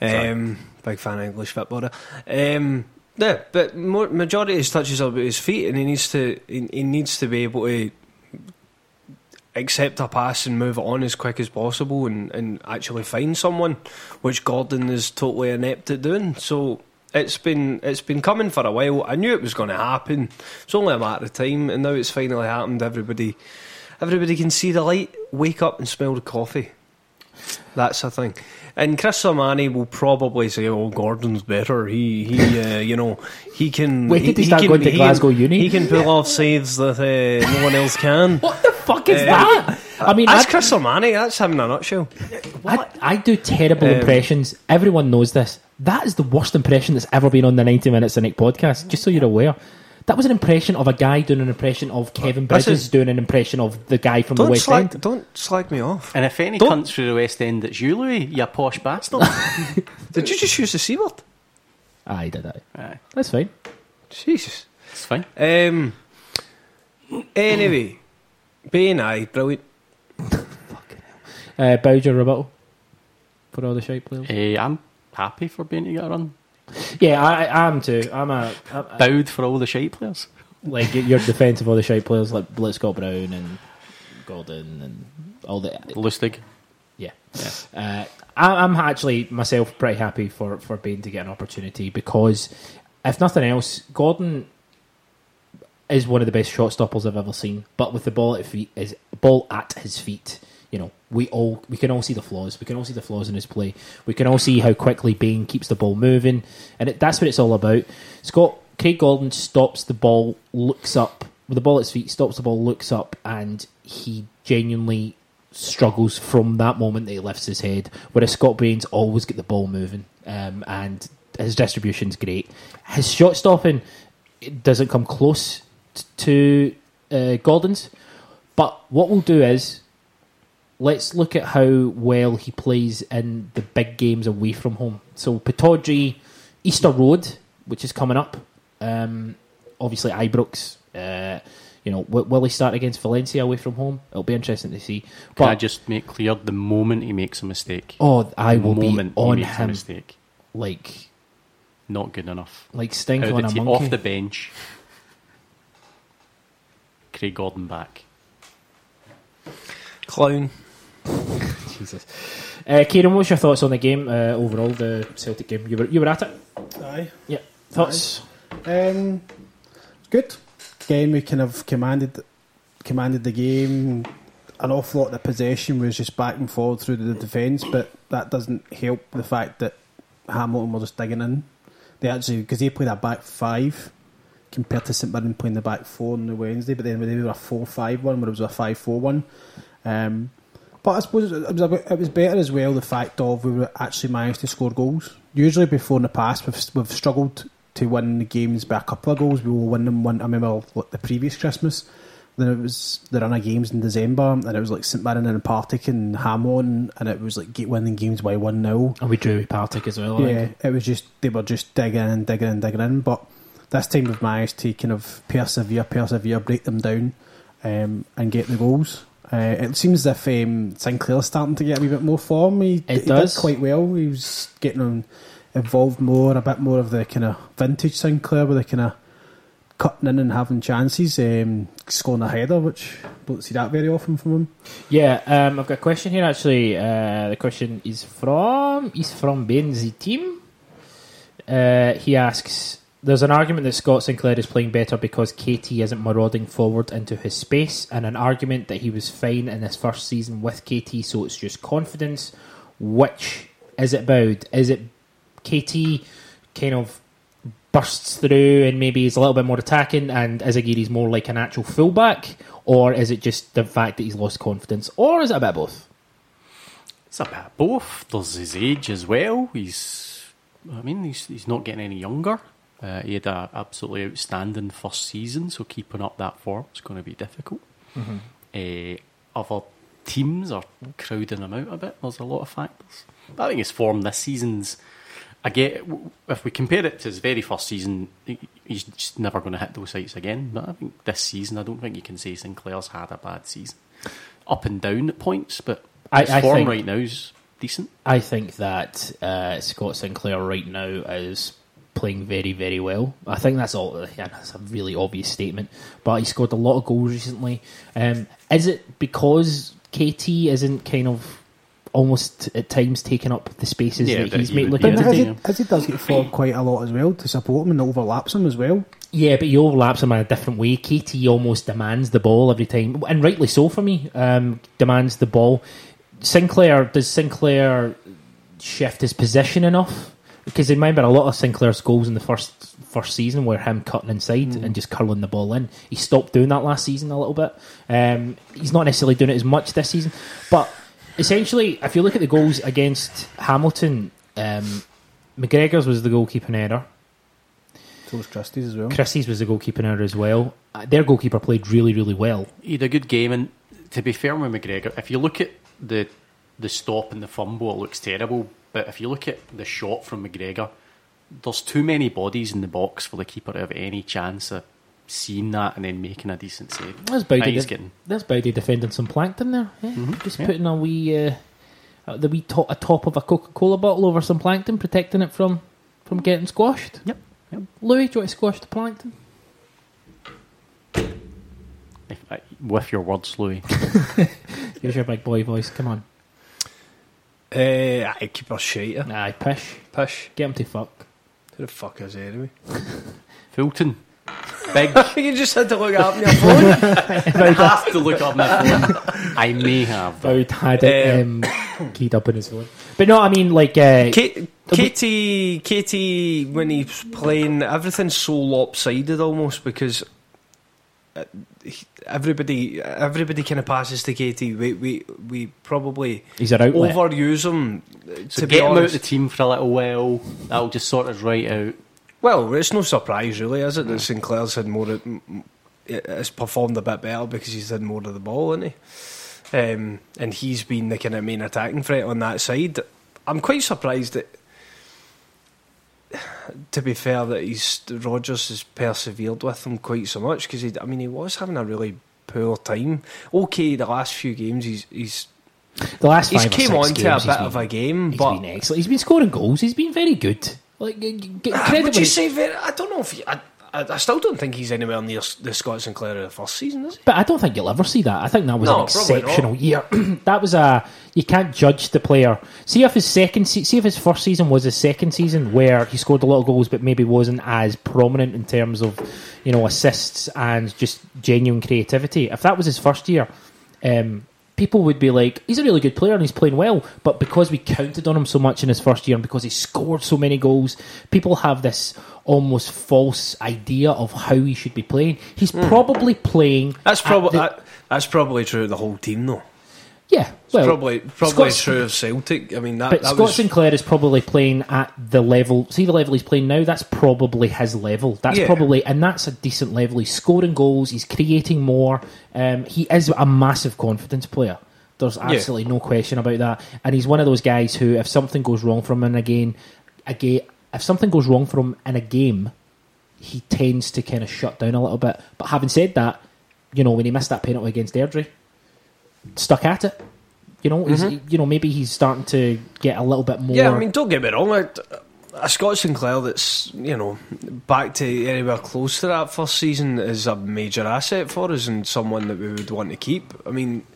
Speaker 3: Um, big fan of English football. there. Um, yeah, but more, majority of his touches are about his feet, and he needs to he, he needs to be able to accept a pass and move on as quick as possible, and, and actually find someone, which Gordon is totally inept at doing. So it's been it's been coming for a while. I knew it was going to happen. It's only a matter of time, and now it's finally happened. Everybody, everybody can see the light, wake up and smell the coffee. That's the thing. And Chris Somani will probably say, "Oh, Gordon's better. He, he, uh, you know, he can."
Speaker 1: Wait, did he start
Speaker 3: can,
Speaker 1: going to Glasgow
Speaker 3: can,
Speaker 1: Uni?
Speaker 3: He can pull off saves that uh, no one else can.
Speaker 1: What the fuck is
Speaker 3: Uh,
Speaker 1: that? I mean,
Speaker 3: That's
Speaker 1: I,
Speaker 3: Chris Somani. That's him in a nutshell.
Speaker 1: I, I do terrible
Speaker 3: Um,
Speaker 1: impressions. Everyone knows this. That is the worst impression that's ever been on the 90 Minute Cynic podcast, just so you're aware. That was an impression of a guy doing an impression of Kevin Bridges
Speaker 3: Listen.
Speaker 1: doing an impression of the guy from the West
Speaker 3: slag,
Speaker 1: End.
Speaker 3: don't slag me off.
Speaker 2: And if any
Speaker 3: Don't-
Speaker 2: comes through the West End, it's you, Louis, you posh bastard.
Speaker 3: Did you just use the c word?
Speaker 1: I did I.
Speaker 2: Aye,
Speaker 1: That's fine.
Speaker 3: Jesus.
Speaker 2: it's fine.
Speaker 3: Um. Anyway, Bain, aye, brilliant.
Speaker 1: Fucking Uh, Bowser rebuttal for all the shape players.
Speaker 2: Hey, I'm happy for Bain to get a run.
Speaker 1: Yeah, I, I am too. I'm a, I'm
Speaker 2: Bowed for all the shape players.
Speaker 1: like your defence of all the shape players like Blitzcott Brown and Gordon and all the
Speaker 2: Lustig.
Speaker 1: Yeah.
Speaker 2: Yeah.
Speaker 1: Uh, I, I'm actually myself pretty happy for, for Bain to get an opportunity because, if nothing else, Gordon is one of the best shot stoppers I've ever seen. But with the ball at feet, is ball at his feet. You know, we all we can all see the flaws. We can all see the flaws in his play. We can all see how quickly Bain keeps the ball moving, and it, that's what it's all about. Scott Craig Gordon stops the ball, looks up with the ball at his feet, stops the ball, looks up, and he genuinely struggles from that moment that he lifts his head. Whereas Scott Bain's always get the ball moving, um, and his distribution's great. His shot stopping it doesn't come close to uh, Gordon's, but what we'll do is let's look at how well he plays in the big games away from home. So Pittodrie, Easter Road, which is coming up. Um, obviously Ibrox. Uh, you know, w- will he start against Valencia away from home? It'll be interesting to see.
Speaker 2: Can I just make clear the moment he makes a mistake?
Speaker 1: oh, I
Speaker 2: the
Speaker 1: will be
Speaker 2: moment he
Speaker 1: on
Speaker 2: makes a
Speaker 1: him
Speaker 2: mistake.
Speaker 1: like
Speaker 2: Not good enough.
Speaker 1: like stink on a
Speaker 2: te-
Speaker 1: monkey.
Speaker 2: off the bench. Craig Gordon back.
Speaker 3: Clown.
Speaker 1: Jesus. Uh, Ciaran, what's your thoughts on the game uh, overall? The Celtic game. You were you were at it.
Speaker 4: Aye.
Speaker 1: Yeah. Thoughts.
Speaker 4: Um, good. Again, we kind of commanded commanded the game. An awful lot of the possession was just back and forward through the defence, but that doesn't help the fact that Hamilton were just digging in. They actually because they played a back five compared to St Mirren playing the back four on the Wednesday, but then they were a four-five-one, where it was a five-four-one. Um, but I suppose it was, a bit, it was better as well the fact of we were actually managed to score goals. Usually before in the past we've, we've struggled to win the games by a couple of goals. We will win them one. I remember like, the previous Christmas. Then it was the run of games in December, and it was like St Mirren and Partick and Hamon, and it was like get winning games by one 0
Speaker 1: And we drew with Partick as well. I
Speaker 4: yeah,
Speaker 1: think.
Speaker 4: it was just they were just digging in and digging in and digging in. But this time we've managed to kind of persevere, persevere, break them down, um, and get the goals. Uh, it seems as if um, Sinclair's starting to get a wee bit more form. He,
Speaker 1: It
Speaker 4: he
Speaker 1: does.
Speaker 4: did quite well. He was getting on, involved more, a bit more of the kind of vintage Sinclair with the kind of cutting in and having chances, um, scoring a header, which don't see that very often from him.
Speaker 1: Yeah, um, I've got a question here actually. Uh, the question is from is from Benzi team. Uh, he asks: There's an argument that Scott Sinclair is playing better because KT isn't marauding forward into his space, and an argument that he was fine in his first season with KT, so it's just confidence. Which is it about? Is it KT kind of bursts through and maybe is a little bit more attacking, and Izaguirre's more like an actual fullback, or is it just the fact that he's lost confidence, or is it a bit of both?
Speaker 2: It's a bit of both. There's his age as well. He's, I mean, he's, he's not getting any younger. Uh, he had an absolutely outstanding first season, so keeping up that form is going to be difficult. Uh, other teams are crowding him out a bit. There's a lot of factors. But I think his form this season's. I get if we compare it to his very first season, he's just never going to hit those heights again. But I think this season, I don't think you can say Sinclair's had a bad season. Up and down at points, but
Speaker 1: I-
Speaker 2: his
Speaker 1: I
Speaker 2: form
Speaker 1: think-
Speaker 2: right now is decent.
Speaker 1: I think that uh, Scott Sinclair right now is playing very, very well. I think that's all. Yeah, that's a really obvious statement, but he scored a lot of goals recently. Um, is it because KT isn't kind of almost at times taking up the spaces
Speaker 2: Yeah,
Speaker 1: that
Speaker 2: but
Speaker 1: he's
Speaker 2: he
Speaker 1: made?
Speaker 2: would
Speaker 1: Look,
Speaker 4: But
Speaker 2: Yeah.
Speaker 4: as, he, as he does get forward quite a lot as well to support him and overlaps him as well.
Speaker 1: Yeah, but he overlaps him in a different way. KT almost demands the ball every time, and rightly so for me. Um, demands the ball. Sinclair does Sinclair shift his position enough? Because remember, a lot of Sinclair's goals in the first first season were him cutting inside and just curling the ball in. He stopped doing that last season a little bit. Um, he's not necessarily doing it as much this season, but essentially, if you look at the goals against Hamilton, um, McGregor's was the goalkeeping error.
Speaker 4: So was Christie's as well.
Speaker 1: Christie's was the goalkeeping error as well. Uh, their goalkeeper played really, really well.
Speaker 2: He had a good game, and to be fair with McGregor, if you look at the the stop and the fumble, it looks terrible. But if you look at the shot from McGregor, there's too many bodies in the box for the keeper to have any chance of seeing that and then making a decent save.
Speaker 1: That's Bowdy. de-
Speaker 2: getting
Speaker 1: that's Bowdy defending some plankton there. Yeah.
Speaker 2: Mhm,
Speaker 1: Just
Speaker 2: yeah.
Speaker 1: putting a wee, uh, uh, the wee top, a top of a Coca Cola bottle over some plankton, protecting it from from getting squashed.
Speaker 2: Yep, yep.
Speaker 1: Louis, do you want to squash the plankton?
Speaker 2: if, uh, with your words, Louis.
Speaker 1: Here's your big boy voice. Come on.
Speaker 3: Uh, I keep a shite.
Speaker 1: Aye, pish.
Speaker 3: Pish.
Speaker 1: Get him to fuck.
Speaker 3: Who the fuck is he anyway?
Speaker 2: Fulton, big.
Speaker 3: you just had to look up on your phone.
Speaker 2: I have to look up my phone. I may have. but
Speaker 1: Boud had it um, keyed up in his phone. But no, I mean, like, uh,
Speaker 3: K- Katie, Katie, when he's playing, everything's so lopsided almost because he- everybody, everybody kind of passes to Katie. We, we, we probably
Speaker 1: he's an outlet.
Speaker 3: overuse him.
Speaker 2: So
Speaker 3: to
Speaker 2: get
Speaker 3: be
Speaker 2: him out of the team for a little while. That'll just sort us right out.
Speaker 3: well, it's no surprise really, is it? That Sinclair's had more, of- m- m- has performed a bit better because he's had more of the ball, isn't he? Um, and he's been the kind of main attacking threat on that side. I'm quite surprised that, to be fair, that he's Rodgers has persevered with him quite so much because he, I mean he was having a really poor time. Okay, the last few games he's he's
Speaker 1: the last
Speaker 3: he's came on to a
Speaker 1: games,
Speaker 3: bit
Speaker 1: he's
Speaker 3: of
Speaker 1: been-
Speaker 3: a game,
Speaker 1: He's
Speaker 3: but
Speaker 1: been excellent. He's been scoring goals. He's been very good. Like, g-
Speaker 3: Ah, would you say very? I don't know if he, I, I I still don't think he's anywhere near the Scott Sinclair of the first season, is he?
Speaker 1: But I don't think you'll ever see that. I think that was
Speaker 3: No,
Speaker 1: an exceptional year. that was a you can't judge the player. See if his second, se- see if his first season was his second season where he scored a lot of goals, but maybe wasn't as prominent in terms of you know assists and just genuine creativity. If that was his first year, um, people would be like, he's a really good player and he's playing well. But because we counted on him so much in his first year and because he scored so many goals, people have this almost false idea of how he should be playing. He's hmm. probably playing.
Speaker 3: That's probably
Speaker 1: the-
Speaker 3: that, that's probably true of the whole team, though.
Speaker 1: Yeah.
Speaker 3: It's
Speaker 1: Well,
Speaker 3: probably probably
Speaker 1: Scott's-
Speaker 3: true of Celtic. I mean that,
Speaker 1: But
Speaker 3: that
Speaker 1: Scott
Speaker 3: was
Speaker 1: Sinclair is probably playing at the level. See the level he's playing now. That's probably his level. That's
Speaker 3: Yeah.
Speaker 1: probably, and that's a decent level. He's scoring goals. He's creating more. Um, he is a massive confidence player. There's absolutely no question about that. And he's one of those guys who, if something goes wrong from him again, again, if something goes wrong from him in a game, he tends to kind of shut down a little bit. But having said that, you know when he missed that penalty against Airdrie, stuck at it. You know, he's, you know, maybe he's starting to get a little bit more.
Speaker 3: Mm-hmm. yeah. I mean, don't get me wrong. A, a Scott Sinclair that's you know back to anywhere close to that first season is a major asset for us and someone that we would want to keep. I mean,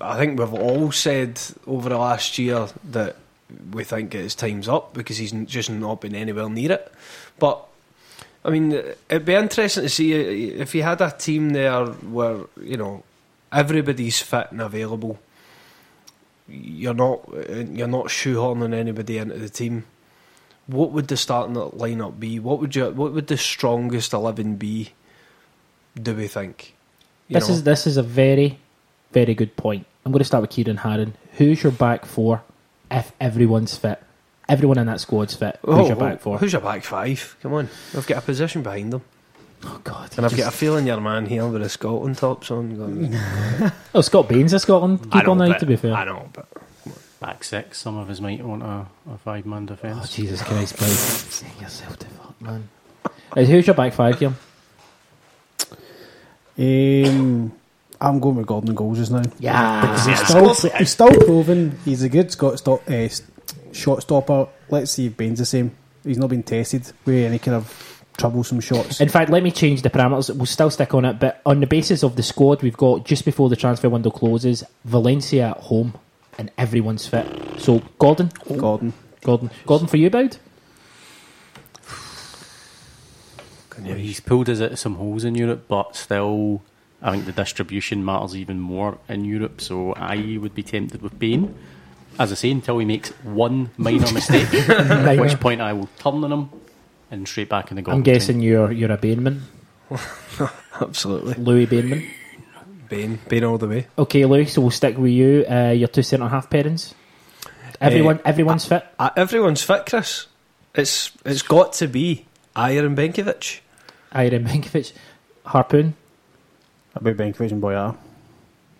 Speaker 3: I think we've all said over the last year that we think his time's up because he's just not been anywhere near it. But I mean, it'd be interesting to see if he had a team there where you know everybody's fit and available. You're not you're not shoehorning anybody into the team. What would the starting lineup be? What would you what would the strongest eleven be? Do we think? You
Speaker 1: This
Speaker 3: know?
Speaker 1: is this is a very, very good point. I'm going to start with Ciaran Harran. Who's your back four if everyone's fit? Everyone in that squad's fit. Who's
Speaker 3: Oh,
Speaker 1: your back four?
Speaker 3: Who's your back five? Come on, I've got a position behind them,
Speaker 1: oh God!
Speaker 3: and I've
Speaker 1: just-
Speaker 3: got a feeling your man here with a Scotland tops on. Going,
Speaker 1: oh Scott Baines of Scotland.
Speaker 3: I
Speaker 1: Keep
Speaker 3: know,
Speaker 1: now.
Speaker 3: but-
Speaker 1: To be fair.
Speaker 3: I know, but
Speaker 2: Back six, some of us might want a, a five man defence.
Speaker 1: Oh
Speaker 2: defence.
Speaker 1: Jesus Christ! Mike. Sing yourself to fuck, man. Right, who's your back five, Kim?
Speaker 4: Um, I'm going with Gordon goals just now.
Speaker 1: Yeah.
Speaker 4: Because He's still, he's still proven he's a good Scott stop, uh, shot stopper. Let's see if Bain's the same. He's not been tested with any kind of troublesome shots.
Speaker 1: In fact, let me change the parameters. We'll still stick on it, but on the basis of the squad we've got just before the transfer window closes, Valencia at home, and everyone's fit. So, Gordon, oh.
Speaker 4: Gordon.
Speaker 1: Gordon, Gordon for you, Boud?
Speaker 2: Yeah, he's pulled us out some holes in Europe, but still, I think the distribution matters even more in Europe. So I would be tempted with Bain. As I say, until he makes one minor mistake, at which point I will turn on him and straight back in the goal.
Speaker 1: I'm guessing you're you're a Bainman,
Speaker 3: Absolutely.
Speaker 1: Louis Bainman.
Speaker 3: Bain. Bain all the way.
Speaker 1: Okay, Louis, so we'll stick with you. Uh, your two centre half pairings. Everyone, everyone's fit.
Speaker 3: Uh, everyone's fit, Chris. It's It's got to be Ajer and Benkovic.
Speaker 1: Ajer Benkovic, Harpoon,
Speaker 4: About Benkovic and Boyar.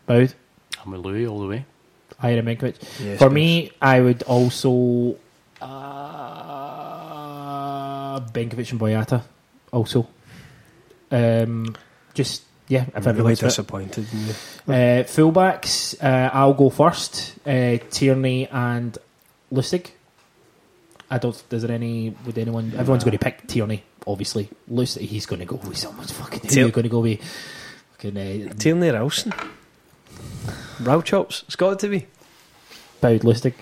Speaker 1: Boud,
Speaker 2: I'm with Louis all the way.
Speaker 1: Ajer Benkovic.
Speaker 3: Yes,
Speaker 1: For
Speaker 3: please.
Speaker 1: me, I would also uh, Benkovic and Boyata. Also, um, just yeah, if
Speaker 3: I'm really disappointed.
Speaker 1: Uh, fullbacks, uh, I'll go first. Uh, Tierney and Lustig. I don't. Is there any? Would anyone? Everyone's going to pick Tierney, obviously. Lustig, he's going to go with someone's fucking.
Speaker 3: Tier-
Speaker 1: going to go with? Fucking uh,
Speaker 3: Tierney Ralston. Row chops. It's got to be.
Speaker 1: Boud Lustig.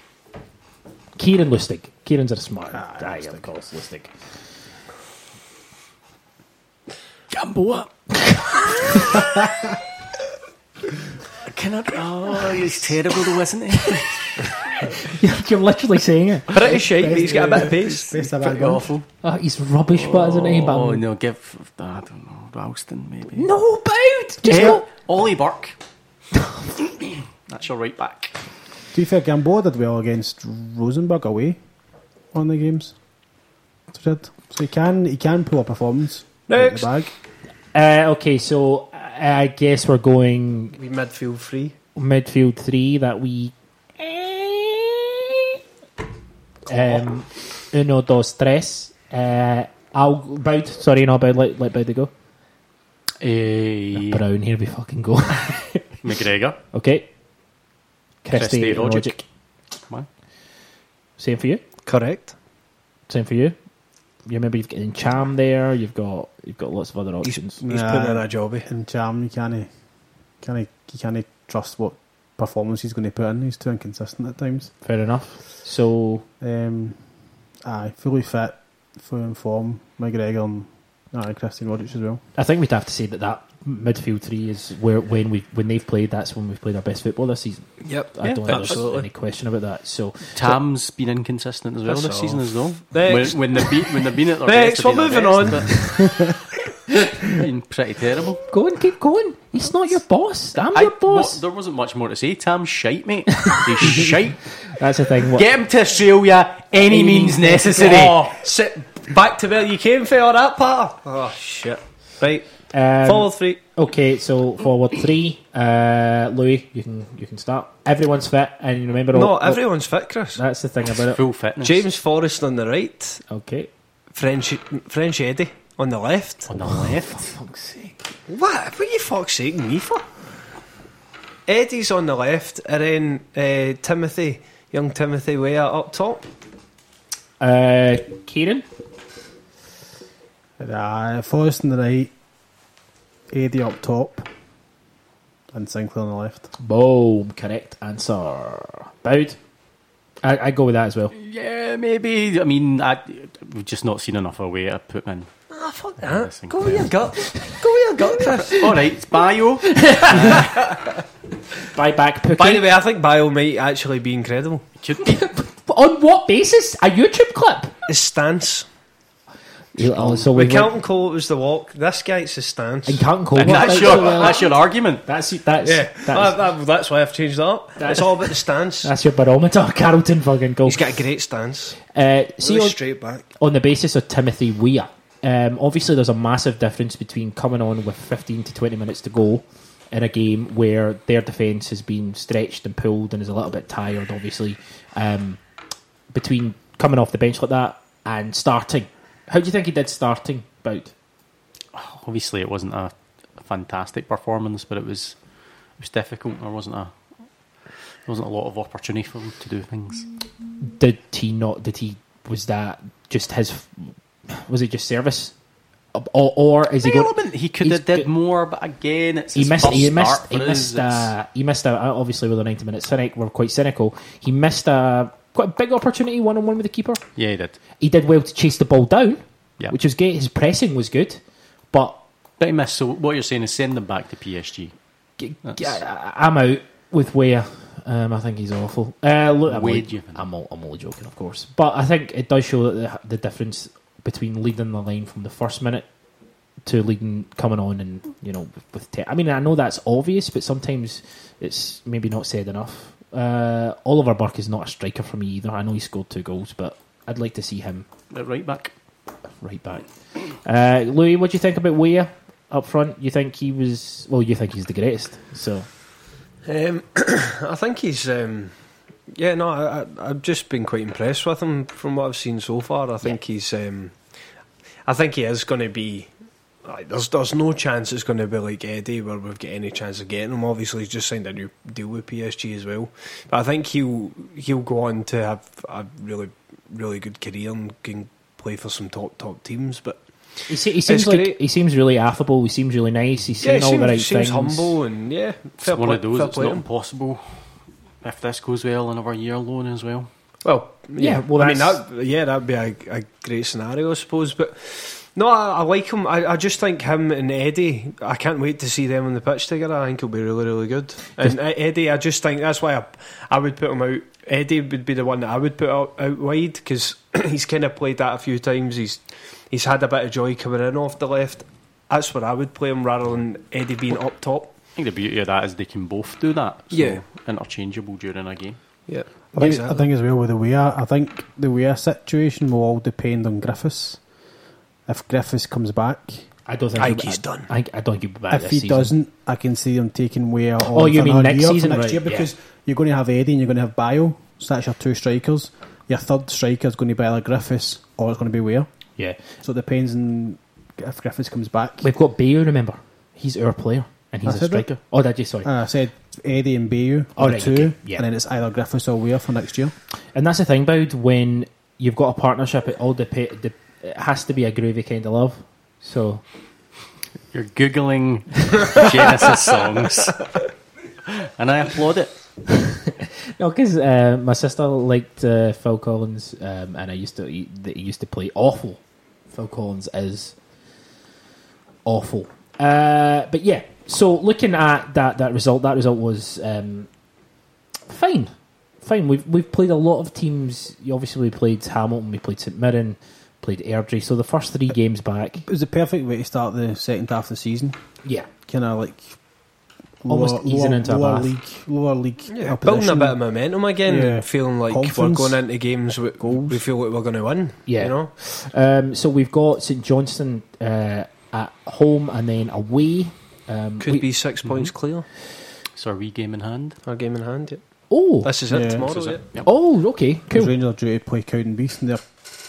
Speaker 1: Ciaran Lustig. Ciaran's a smart. Ah, yeah, of course, Lustig.
Speaker 2: Gamboa. Cannot. Oh, he's terrible though, isn't he?
Speaker 1: You're literally saying it.
Speaker 3: Pretty shite, but he's got a bit of pace.
Speaker 4: Best of
Speaker 2: Pretty
Speaker 4: bad
Speaker 2: awful.
Speaker 1: Oh, he's rubbish, but isn't he? But
Speaker 2: Oh
Speaker 1: I'm-
Speaker 2: no, give I don't know Ralston maybe.
Speaker 1: no, Boud. Just
Speaker 2: Yeah.
Speaker 1: go.
Speaker 2: Ollie Burke. That's your right back.
Speaker 4: To be fair, Gamboa did well against Rosenborg away on the games. So did. So he can he can pull a performance out
Speaker 3: Next.
Speaker 4: the bag.
Speaker 1: Uh, okay, so uh, I guess we're going
Speaker 3: We midfield three.
Speaker 1: midfield three that we. Um, uno, dos, tres. Uh, I'll Boud. Sorry, no, Boud. Let, let Boud go.
Speaker 2: Eh,
Speaker 1: Brown, here we fucking go.
Speaker 2: McGregor.
Speaker 1: okay. Christie,
Speaker 2: Christie,
Speaker 1: Rogic.
Speaker 2: Rogic. Come on.
Speaker 1: Same for you.
Speaker 3: Correct.
Speaker 1: Same for you. You remember you've got Cham there. You've got you've got lots of other options.
Speaker 3: he's
Speaker 4: Nah.
Speaker 3: putting in a jobby.
Speaker 4: And Charm, you can't can you can't trust what performance he's going to put in. He's too inconsistent at times.
Speaker 1: Fair enough. So
Speaker 4: Um, aye, fully fit, fully in form. McGregor and aye, Christian Rodgers as well.
Speaker 1: I think we'd have to say that that midfield three is where when we when they've played. That's when we've played our best football this season.
Speaker 3: Yep.
Speaker 1: I don't think there's any question about that. So
Speaker 2: Tam's been inconsistent as well this
Speaker 3: all.
Speaker 2: season as well.
Speaker 3: Next.
Speaker 2: When, when they've been when they've been at their
Speaker 3: Next,
Speaker 2: best,
Speaker 3: we're moving
Speaker 2: their best, but been pretty terrible.
Speaker 1: go and keep going. He's not your boss. I'm
Speaker 2: I-
Speaker 1: your boss.
Speaker 2: what- there wasn't much more to say. Tam's shite, mate. He's shite.
Speaker 1: That's the thing. What,
Speaker 2: Get him to Australia any means necessary.
Speaker 3: Oh, sit back to where you came from, all that part. Oh, shit. Right.
Speaker 1: um,
Speaker 3: Follow three.
Speaker 1: Okay, so forward three. Uh, Louis, you can you can start. Everyone's fit, and you remember. all-
Speaker 3: Not everyone's fit, Chris.
Speaker 1: That's the thing about it.
Speaker 2: Full fitness.
Speaker 3: James Forrest on the right.
Speaker 1: Okay.
Speaker 3: French French Eddie on the left.
Speaker 2: on the left.
Speaker 1: For Fuck's sake.
Speaker 3: What? What are you fuck's sake me for? Eddie's on the left, and then uh, Timothy, young Timothy Weah up top.
Speaker 1: Uh, Ciaran.
Speaker 4: Aye, Forrest on the right, Eddie up top, and Sinclair on the left.
Speaker 1: Boom. Correct answer. Boud. I I go with that as well.
Speaker 2: Yeah, maybe. I mean, I, we've just not seen enough of a way to put him in.
Speaker 3: Ah, fuck
Speaker 2: Yeah,
Speaker 3: that.
Speaker 2: listen,
Speaker 3: Go with your gut. Go with your gut, Chris.
Speaker 2: All right, it's Bayo.
Speaker 1: Bye back. Pookie.
Speaker 3: By the way, I think Bayo might actually be incredible.
Speaker 2: Could be.
Speaker 1: On what basis? A YouTube clip?
Speaker 3: His stance.
Speaker 1: Oh, so we
Speaker 3: With Carlton Cole, it was the walk. This guy's it's his stance.
Speaker 1: And Carlton Cole.
Speaker 2: And that's your
Speaker 1: so well.
Speaker 2: that's your argument.
Speaker 1: That's that's
Speaker 3: yeah,
Speaker 1: that's,
Speaker 3: that- that- that's why I've changed that up. It's all about the stance.
Speaker 1: that's your barometer. Carlton fucking goal.
Speaker 3: He's got a great stance.
Speaker 1: Uh, see
Speaker 3: Really
Speaker 1: on,
Speaker 3: straight back.
Speaker 1: on the basis of Timothy Weah, um, obviously there's a massive difference between coming on with 15 to 20 minutes to go in a game where their defence has been stretched and pulled and is a little bit tired, obviously, um, between coming off the bench like that and starting. How do you think he did starting, Boud?
Speaker 2: Obviously, it wasn't a fantastic performance, but it was it was difficult. There wasn't a there wasn't a lot of opportunity for him to do things.
Speaker 1: Did he not? Did he? Was that just his? Was it just service? Or, or is he going?
Speaker 2: Element, he could have did more, but again, it's
Speaker 1: He missed. He missed.
Speaker 2: start
Speaker 1: He missed. Uh, he missed. A, obviously, with the ninety minute cynic, we're quite cynical. He missed a quite a big opportunity one on one with the keeper.
Speaker 2: yeah, he did.
Speaker 1: He did well to chase the ball down,
Speaker 2: Yeah.
Speaker 1: which was great. His pressing was good, but
Speaker 2: But he missed. So what you're saying is send them back to PSG.
Speaker 1: g-
Speaker 2: That's-
Speaker 1: g- I- I'm out with Weah. Um, I think he's awful. Uh, look, I'm,
Speaker 2: Wade,
Speaker 1: only. I'm, all, I'm only joking, of course, but I think it does show that the, the difference between leading the line from the first minute to leading coming on and you know with, with te- I mean I know that's obvious, but sometimes it's maybe not said enough. Uh, Oliver Burke is not a striker for me either. I know he scored two goals, but I'd like to see him
Speaker 2: At right back.
Speaker 1: right back. Uh, Louis, what do you think about Weah up front? You think he was? Well, you think he's the greatest. So
Speaker 3: Um, I think he's. Um, yeah, no, I, I, I've just been quite impressed with him from what I've seen so far. I think he's. Um, I think he is going to be. Like, there's there's no chance it's going to be like Eddie where we've got any chance of getting him. Obviously, he's just signed a new deal with PSG as well. But I think he'll he'll go on to have a really really good career and can play for some top top teams. But
Speaker 1: he, se- he seems like
Speaker 3: great.
Speaker 1: he seems really affable. He seems really nice. He's
Speaker 3: yeah,
Speaker 1: saying
Speaker 3: he
Speaker 1: all
Speaker 3: seems,
Speaker 1: the right
Speaker 3: seems
Speaker 1: things.
Speaker 3: humble and yeah,
Speaker 2: It's
Speaker 3: fair
Speaker 2: one
Speaker 3: play-
Speaker 2: of those.
Speaker 3: fair
Speaker 2: It's
Speaker 3: play
Speaker 2: not
Speaker 3: him.
Speaker 2: impossible if this goes well another year loan as well.
Speaker 3: Well,
Speaker 1: Yeah,
Speaker 3: yeah.
Speaker 1: well,
Speaker 3: I mean, that, yeah, that'd be a, a great scenario, I suppose. But no, I, I like him. I, I just think him and Eddie. I can't wait to see them on the pitch together. I think it'll be really, really good. And Eddie, I just think that's why I, I would put him out. Eddie would be the one that I would put out, out wide because he's kind of played that a few times. He's he's had a bit of joy coming in off the left. That's where I would play him rather than Eddie being up top.
Speaker 2: I think the beauty of that is they can both do that. So
Speaker 3: Yeah.
Speaker 2: interchangeable during a game.
Speaker 3: Yeah,
Speaker 4: I think, I think as well with the Weah, I think the Weah situation will all depend on Griffiths. If Griffiths comes back,
Speaker 1: I don't think
Speaker 3: I think
Speaker 1: he'll-
Speaker 3: he's done.
Speaker 1: I, I don't think he'll be back
Speaker 4: if
Speaker 1: this
Speaker 4: he
Speaker 1: season.
Speaker 4: doesn't, I can see them taking Weah on.
Speaker 1: Oh, you mean next
Speaker 4: year,
Speaker 1: season,
Speaker 4: next
Speaker 1: right,
Speaker 4: year,
Speaker 1: yeah.
Speaker 4: because you're going to have Eddie and you're going to have Bayo. So that's your two strikers. Your third striker is going to be either Griffiths or it's going to be Weah.
Speaker 1: Yeah,
Speaker 4: So it depends on if Griffiths comes back.
Speaker 1: we've got Bayo. Remember, he's our player and he's
Speaker 4: I
Speaker 1: a
Speaker 4: said that.
Speaker 1: striker. Oh, did you? Sorry.
Speaker 4: Uh, I said Eddie and Bayo
Speaker 1: Oh,
Speaker 4: are
Speaker 1: right,
Speaker 4: two,
Speaker 1: okay, yeah.
Speaker 4: and then it's either Griffiths or Weah for next year.
Speaker 1: And that's the thing about when you've got a partnership. It all dep- de- It has to be a groovy kind of love. So
Speaker 2: You're googling Genesis songs, and I applaud it.
Speaker 1: no, because uh, my sister liked uh, Phil Collins, um, and I used to he, he used to play awful. Phil Collins is awful. Uh, but yeah, so looking at that that result, that result was um, fine, fine. We've we've played a lot of teams. You obviously, we played Hamilton, we played St Mirren, played Airdrie. So the first three games back,
Speaker 4: It was the perfect way to start the second half of the season.
Speaker 1: yeah,
Speaker 4: Kind of like
Speaker 1: Almost easing into a
Speaker 4: lower
Speaker 1: bath.
Speaker 4: league, lower league.
Speaker 3: Yeah, building a bit of momentum again,
Speaker 4: Yeah.
Speaker 3: and feeling like
Speaker 4: Confidence.
Speaker 3: we're going into games we,
Speaker 4: Goals.
Speaker 3: we feel like we're going to win.
Speaker 1: Yeah.
Speaker 3: you know.
Speaker 1: Um, so we've got St Johnstone uh, at home and then away. Um,
Speaker 3: Could
Speaker 1: we-
Speaker 3: be 6 points clear.
Speaker 2: It's our wee game in hand.
Speaker 3: Our game in hand. Yeah.
Speaker 1: Oh,
Speaker 3: This is it
Speaker 4: Yeah.
Speaker 3: tomorrow.
Speaker 2: This is it. Yep.
Speaker 1: oh, okay, cool.
Speaker 4: Rangers are due to play Cowdenbeath in their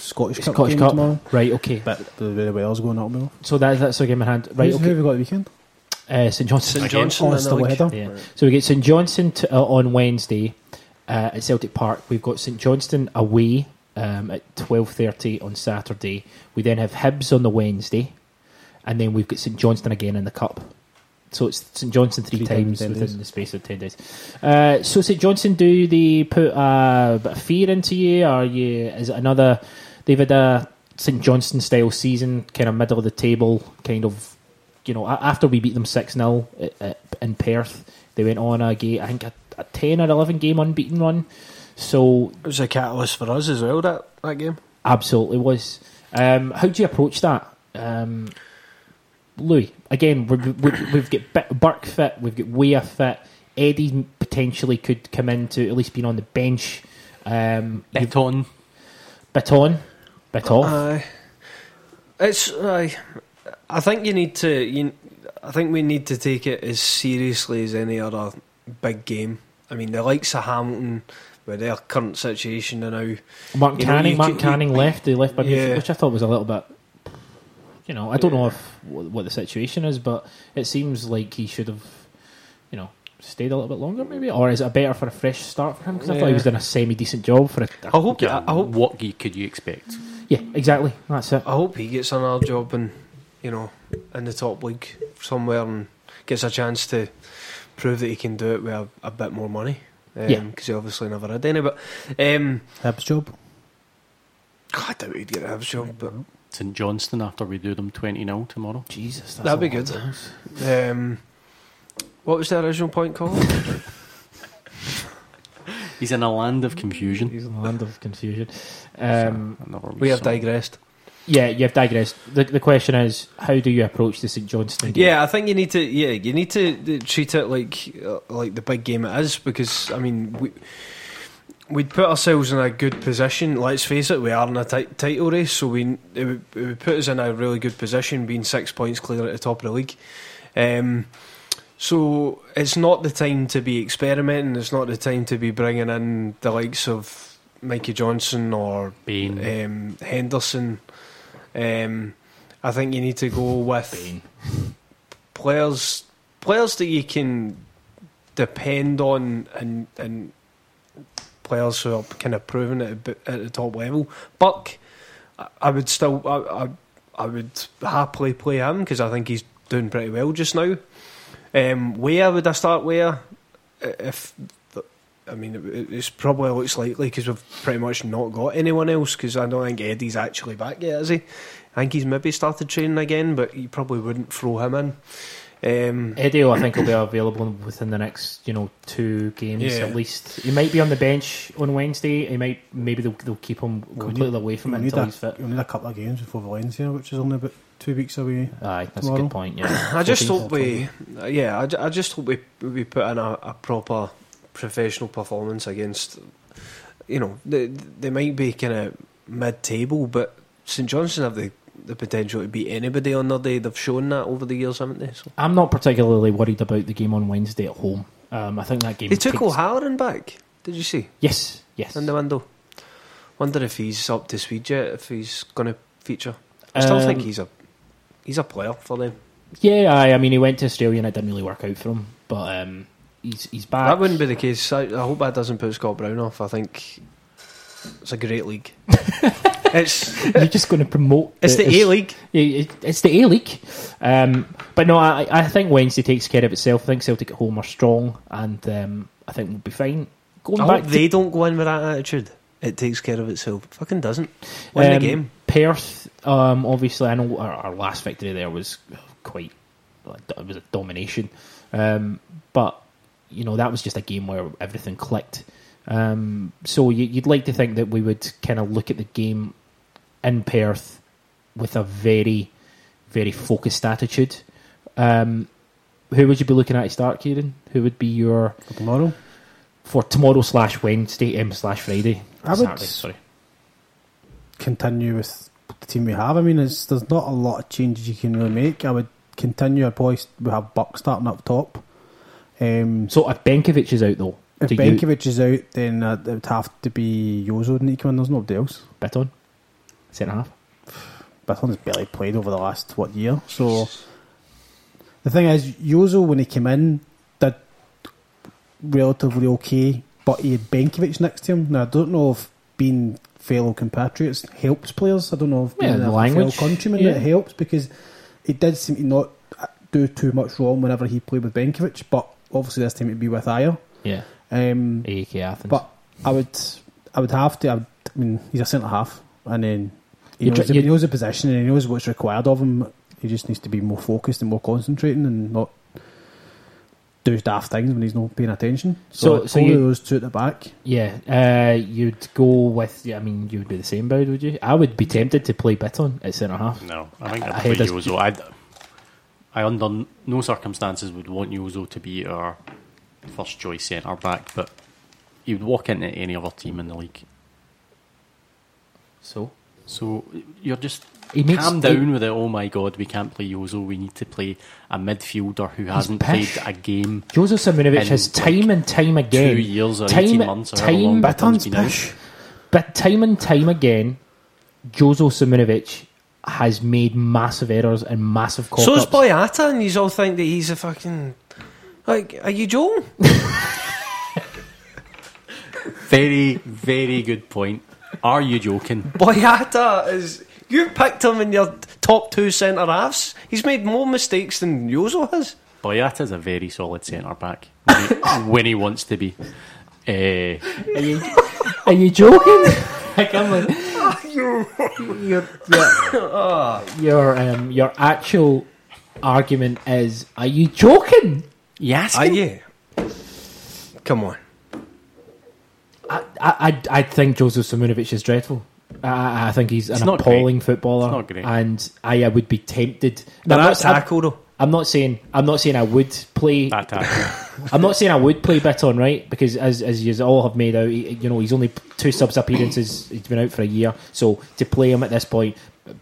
Speaker 4: Scottish Cup
Speaker 1: Scottish
Speaker 4: game
Speaker 1: Cup,
Speaker 4: tomorrow.
Speaker 1: right? Okay,
Speaker 4: But the way the weather's going up now.
Speaker 1: so that, that's our game in hand, right?
Speaker 4: Who's- Who
Speaker 1: Okay,
Speaker 4: have we got the weekend?
Speaker 1: uh, St Johnstone.
Speaker 3: St
Speaker 2: Again.
Speaker 3: Johnson.
Speaker 4: Oh, it's
Speaker 3: the
Speaker 4: still
Speaker 3: league.
Speaker 4: ahead,
Speaker 1: Yeah. So we get St Johnstone to, uh, on Wednesday uh, at Celtic Park. We've got St Johnstone away um, at twelve thirty on Saturday. We then have Hibs on the Wednesday, and then we've got St Johnstone again in the cup. So it's St Johnstone three,
Speaker 4: Three times
Speaker 1: times
Speaker 4: in 10
Speaker 1: within
Speaker 4: days.
Speaker 1: the space of ten days. Uh, so St Johnstone, do they put a bit of fear into you? Are you? Is it another? They've had a St Johnstone style season, kind of middle of the table, kind of. You know, after we beat them six 0 in Perth, they went on a game. I think a, a ten or eleven game unbeaten run. So
Speaker 3: It was a catalyst for us as well. That that game.
Speaker 1: absolutely was. Um, how do you approach that, um, Louis? Again, we we we've got Burke fit, we've got Weah fit. Eddie potentially could come into at least being on the bench. Um, you've-
Speaker 2: Bet on.
Speaker 1: Bit off.
Speaker 3: Aye. it's. aye. I think you need to. You, I think we need to take it as seriously as any other big game. I mean, the likes of Hamilton, with their current situation And now.
Speaker 1: Mark
Speaker 3: you know,
Speaker 1: Canning, Mark
Speaker 3: could-
Speaker 1: Canning
Speaker 3: you-
Speaker 1: left. They left by
Speaker 3: Yeah.
Speaker 1: which I thought was a little bit. You know, I don't know if what what the situation is, but it seems like he should have, you know, stayed a little bit longer, maybe, or is it better for a fresh start for him? Because I thought he was doing a semi decent job for a.
Speaker 3: I hope.
Speaker 2: Yeah,
Speaker 3: I, I hope.
Speaker 2: what ge- could you expect?
Speaker 1: Yeah, exactly. That's it.
Speaker 3: I hope he gets another job in, you know, in the top league somewhere and gets a chance to prove that he can do it with a, a bit more money. Um,
Speaker 1: Yeah.
Speaker 3: because he obviously never had any. But um,
Speaker 4: Hibs job.
Speaker 3: I doubt he'd get a job. But
Speaker 2: St Johnstone after we do them 20 0 tomorrow.
Speaker 1: Jesus, that's
Speaker 3: That'd be
Speaker 1: lot
Speaker 3: good.
Speaker 1: goals.
Speaker 3: um, what was the original point called?
Speaker 2: He's in a land of confusion.
Speaker 1: He's in the land of confusion. Um,
Speaker 2: Another
Speaker 3: we have
Speaker 2: song.
Speaker 3: digressed.
Speaker 1: yeah, you've digressed. The, the question is, how do you approach the St Johnstone game?
Speaker 3: Yeah, I think you need to. Yeah, you need to treat it like uh, like the big game it is because I mean we we'd put ourselves in a good position. Let's face it, we are in a ti- title race, so we it would, it would put us in a really good position, being six points clear at the top of the league. Um, so it's not the time to be experimenting. It's not the time to be bringing in the likes of Mikey Johnston or
Speaker 2: Bain.
Speaker 3: um, Henderson. Um, I think you need to go with
Speaker 1: Bain.
Speaker 3: players players that you can depend on and and players who are kind of proven at, at the top level. Burke, I- I would still I, I, I would happily play him because I think he's doing pretty well just now. Um, where would I start? Where if I mean it, it's probably looks likely because we've pretty much not got anyone else because I don't think Eddie's actually back yet, is he? I think he's maybe started training again, but you probably wouldn't throw him in. Um,
Speaker 1: Eddie, I think, will be available within the next, you know, two games
Speaker 3: Yeah.
Speaker 1: at least. He might be on the bench on Wednesday. He might, maybe they'll, they'll keep him completely away from
Speaker 4: we
Speaker 1: it until
Speaker 4: a,
Speaker 1: he's fit.
Speaker 4: We'll need a couple of games before Valencia, which is only about two weeks away.
Speaker 1: Aye, that's a good point. Yeah,
Speaker 3: I just
Speaker 1: 14th.
Speaker 3: hope we, yeah, I, I just hope we we put in a, a proper professional performance against, you know, they they might be kind of mid table, but St Johnstone have the the potential to beat anybody on their day. They've shown that over the years, haven't they? So
Speaker 1: I'm not particularly worried about the game on Wednesday at home. Um, I think that game.
Speaker 3: they took
Speaker 1: takes-
Speaker 3: O'Halloran back. Did you see
Speaker 1: Yes, yes.
Speaker 3: in the window? Wonder if he's up to speed yet. If he's going to feature, I still think
Speaker 1: Um,
Speaker 3: he's a he's a player for them.
Speaker 1: Yeah, aye, I mean, he went to Australia and it didn't really work out for him, but um, he's he's back.
Speaker 3: That wouldn't be the case. I, I hope that doesn't put Scott Brown off. I think it's a great league. it's
Speaker 1: You're just going to promote.
Speaker 3: it's the A league.
Speaker 1: Yeah, It's the A League. Um, but no, I, I think Wednesday takes care of itself. I think Celtic at home are strong, and um, I think we'll be fine. Going
Speaker 3: I
Speaker 1: back
Speaker 3: hope
Speaker 1: to
Speaker 3: they don't go in with that attitude. It takes care of itself. It fucking doesn't. Win
Speaker 1: um,
Speaker 3: the game.
Speaker 1: Perth, um, obviously, I know our, our last victory there was quite. It was a domination, um, but you know that was just a game where everything clicked. Um, so you, you'd like to think that we would kind of look at the game in Perth with a very, very focused attitude. Um, who would you be looking at to start, Ciaran? Who would be your
Speaker 4: For tomorrow,
Speaker 1: for tomorrow slash Wednesday, um, slash Friday?
Speaker 4: I would-
Speaker 1: sorry.
Speaker 4: Continue with the team we have. I mean, it's, there's not a lot of changes you can really make. I would continue. I'd probably we have Burke starting up top. Um,
Speaker 1: So if Benkovic is out though,
Speaker 4: if
Speaker 1: do you
Speaker 4: Benkovic is out, then uh, it would have to be Jozo need to come in. There's nobody else.
Speaker 1: bet on centre half?
Speaker 4: Bitton has barely played over the last what year. So the thing is, Jozo when he came in did relatively okay, but he had Benkovic next to him. Now I don't know if being fellow compatriots helps players. I don't know if
Speaker 1: Yeah,
Speaker 4: being
Speaker 1: the
Speaker 4: a
Speaker 1: language.
Speaker 4: fellow countryman
Speaker 1: Yeah.
Speaker 4: it helps because he did seem to not do too much wrong whenever he played with Benkovic. But obviously this time it'd be with Ayer.
Speaker 1: Yeah,
Speaker 4: Um,
Speaker 1: AEK Athens.
Speaker 4: but I would, I would have to. I, would, I mean, he's a centre half, and then he knows,
Speaker 1: tr-
Speaker 4: he knows the position and he knows what's required of him. He just needs to be more focused and more concentrating, and not do daft things when he's not paying attention.
Speaker 1: So-
Speaker 4: So,
Speaker 1: so
Speaker 4: so
Speaker 1: you-
Speaker 4: those two at the back.
Speaker 1: yeah, uh, you'd go with. Yeah, I mean, you would do the same, Boud, would you? I would be tempted to play Bitton at centre half.
Speaker 2: No, I think
Speaker 1: I- I
Speaker 2: I'd
Speaker 1: hate
Speaker 2: put Jozo. I'd, I, under no circumstances, would want Jozo to be our first choice centre back, but he would walk into any other team in the league.
Speaker 1: So
Speaker 2: So you're just
Speaker 1: He makes-
Speaker 2: calm down with it. Oh my god, we can't play Jozo. We need to play a midfielder who hasn't
Speaker 1: pish.
Speaker 2: played a game
Speaker 1: Jozo Simunovic
Speaker 2: In,
Speaker 1: has time and time again,
Speaker 2: two years or
Speaker 1: time,
Speaker 2: eighteen months or however
Speaker 1: time,
Speaker 2: long
Speaker 1: but,
Speaker 2: Bitton's
Speaker 4: Bitton's
Speaker 2: been out.
Speaker 1: but time and time again, Jozo Simunovic has made massive errors and massive cock
Speaker 3: So's
Speaker 1: ups.
Speaker 3: Boyata, and you all think that he's a fucking Like, are you joking?
Speaker 2: Very, very good point. Are you joking?
Speaker 3: Boyata is. You picked him in your top two centre halves. He's made more mistakes than Jozo has.
Speaker 2: Boyata's a very solid centre back when he, when he wants to be. Uh,
Speaker 1: Are you, are you joking? like, I'm like, your, your, your, um, your actual argument is, are you joking?
Speaker 2: yes,
Speaker 3: Are you? Come on.
Speaker 1: I, I, I- I think Jozo Simunovic is dreadful. I, I think he's an
Speaker 2: It's not
Speaker 1: appalling footballer,
Speaker 2: It's not great.
Speaker 1: and I, I would be tempted.
Speaker 3: But
Speaker 1: I'm,
Speaker 3: that
Speaker 1: not,
Speaker 3: tackle though.
Speaker 1: I'm not saying I'm not saying I would play.
Speaker 2: that tackle.
Speaker 1: I'm not saying I would play Bitton, right? Because as as you all have made out, he, you know, he's only two subs appearances. He's been out for a year, so to play him at this point,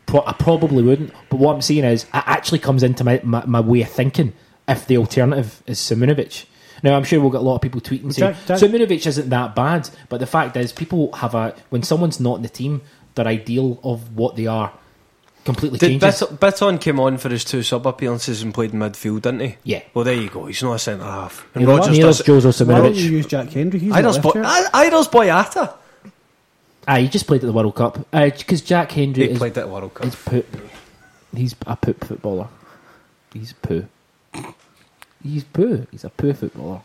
Speaker 1: pro- I probably wouldn't. But what I'm saying is, it actually comes into my, my, my way of thinking if the alternative is Simunovic. Now I'm sure we'll get a lot of people tweeting saying
Speaker 4: Jack- Jack-
Speaker 1: Simunovic isn't that bad, but the fact is, people have a when someone's not in the team, their ideal of what they are completely
Speaker 3: Did
Speaker 1: changes.
Speaker 3: Bit- Bitton came on for his two sub appearances and played in midfield, didn't he?
Speaker 1: Yeah.
Speaker 3: Well, there you go. He's not a centre half. And
Speaker 1: Neither-
Speaker 3: Rodgers
Speaker 1: neither's
Speaker 3: does.
Speaker 1: Jozo
Speaker 4: Why don't you use Jack Hendry? He's
Speaker 3: Idols,
Speaker 4: not
Speaker 3: Boy-
Speaker 4: left
Speaker 3: I- Idols Boyata.
Speaker 1: Ah, he just played at the World Cup because Jack Hendry
Speaker 3: He
Speaker 1: is
Speaker 3: played at the World Cup.
Speaker 1: He's poop. He's a poop footballer. He's poo. He's poo. He's a poo footballer.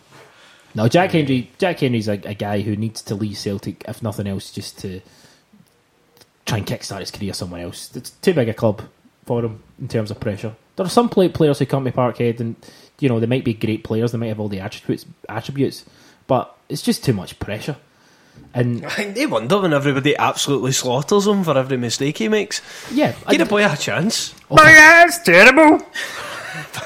Speaker 1: No, Jack Hendry. Jack Hendry's a, a guy who needs to leave Celtic, if nothing else, just to try and kickstart his career somewhere else. It's too big a club for him in terms of pressure. There are some play- players who come to Parkhead, and you know they might be great players. They might have all the attributes, attributes, but it's just too much pressure. And
Speaker 3: I think they wonder when everybody absolutely slaughters him for every mistake he makes.
Speaker 1: yeah,
Speaker 3: Give
Speaker 1: I-
Speaker 3: a boy a chance.
Speaker 1: Oh. My ass, terrible.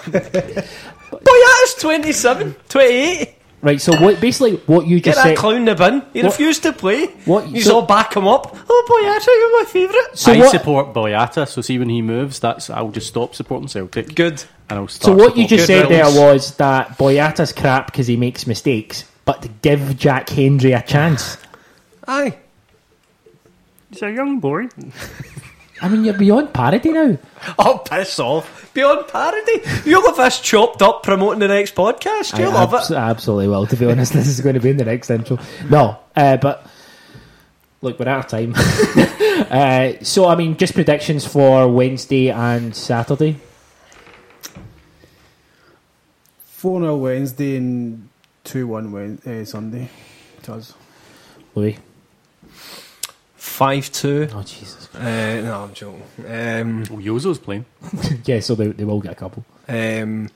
Speaker 3: Boyata's 27, 28.
Speaker 1: Right, so what basically what you
Speaker 3: Get
Speaker 1: just
Speaker 3: that
Speaker 1: said.
Speaker 3: clown in the bin. He
Speaker 1: What-
Speaker 3: refused to play.
Speaker 1: What-
Speaker 3: You
Speaker 1: so-
Speaker 3: all back him up. Oh, Boyata, you're my favourite.
Speaker 1: So
Speaker 2: I
Speaker 1: what?
Speaker 2: support Boyata, so see when he moves, that's I'll just stop supporting Celtic
Speaker 3: Good.
Speaker 2: and I'll
Speaker 1: So what you just
Speaker 3: Good
Speaker 1: said there was that Boyata's crap because he makes mistakes, but to give Jack Hendry a chance.
Speaker 3: Aye.
Speaker 2: He's a young boy.
Speaker 1: I mean, you're beyond parody now.
Speaker 3: Oh, piss off. Beyond parody. You'll have us chopped up promoting the next podcast. You'll
Speaker 1: I
Speaker 3: love
Speaker 1: abs-
Speaker 3: it.
Speaker 1: absolutely will. To be honest, this is going to be in the next intro. No, uh, but look, we're out of time. uh, so, I mean, just predictions for Wednesday and Saturday.
Speaker 4: 4 0 Wednesday and 2 1 uh, Sunday. To us.
Speaker 1: Louis.
Speaker 3: 5 2.
Speaker 1: Oh Jesus.
Speaker 3: Uh, no, I'm joking. Um,
Speaker 2: Oh, Jozo's playing.
Speaker 1: yeah, so they, they will get a couple.
Speaker 3: um,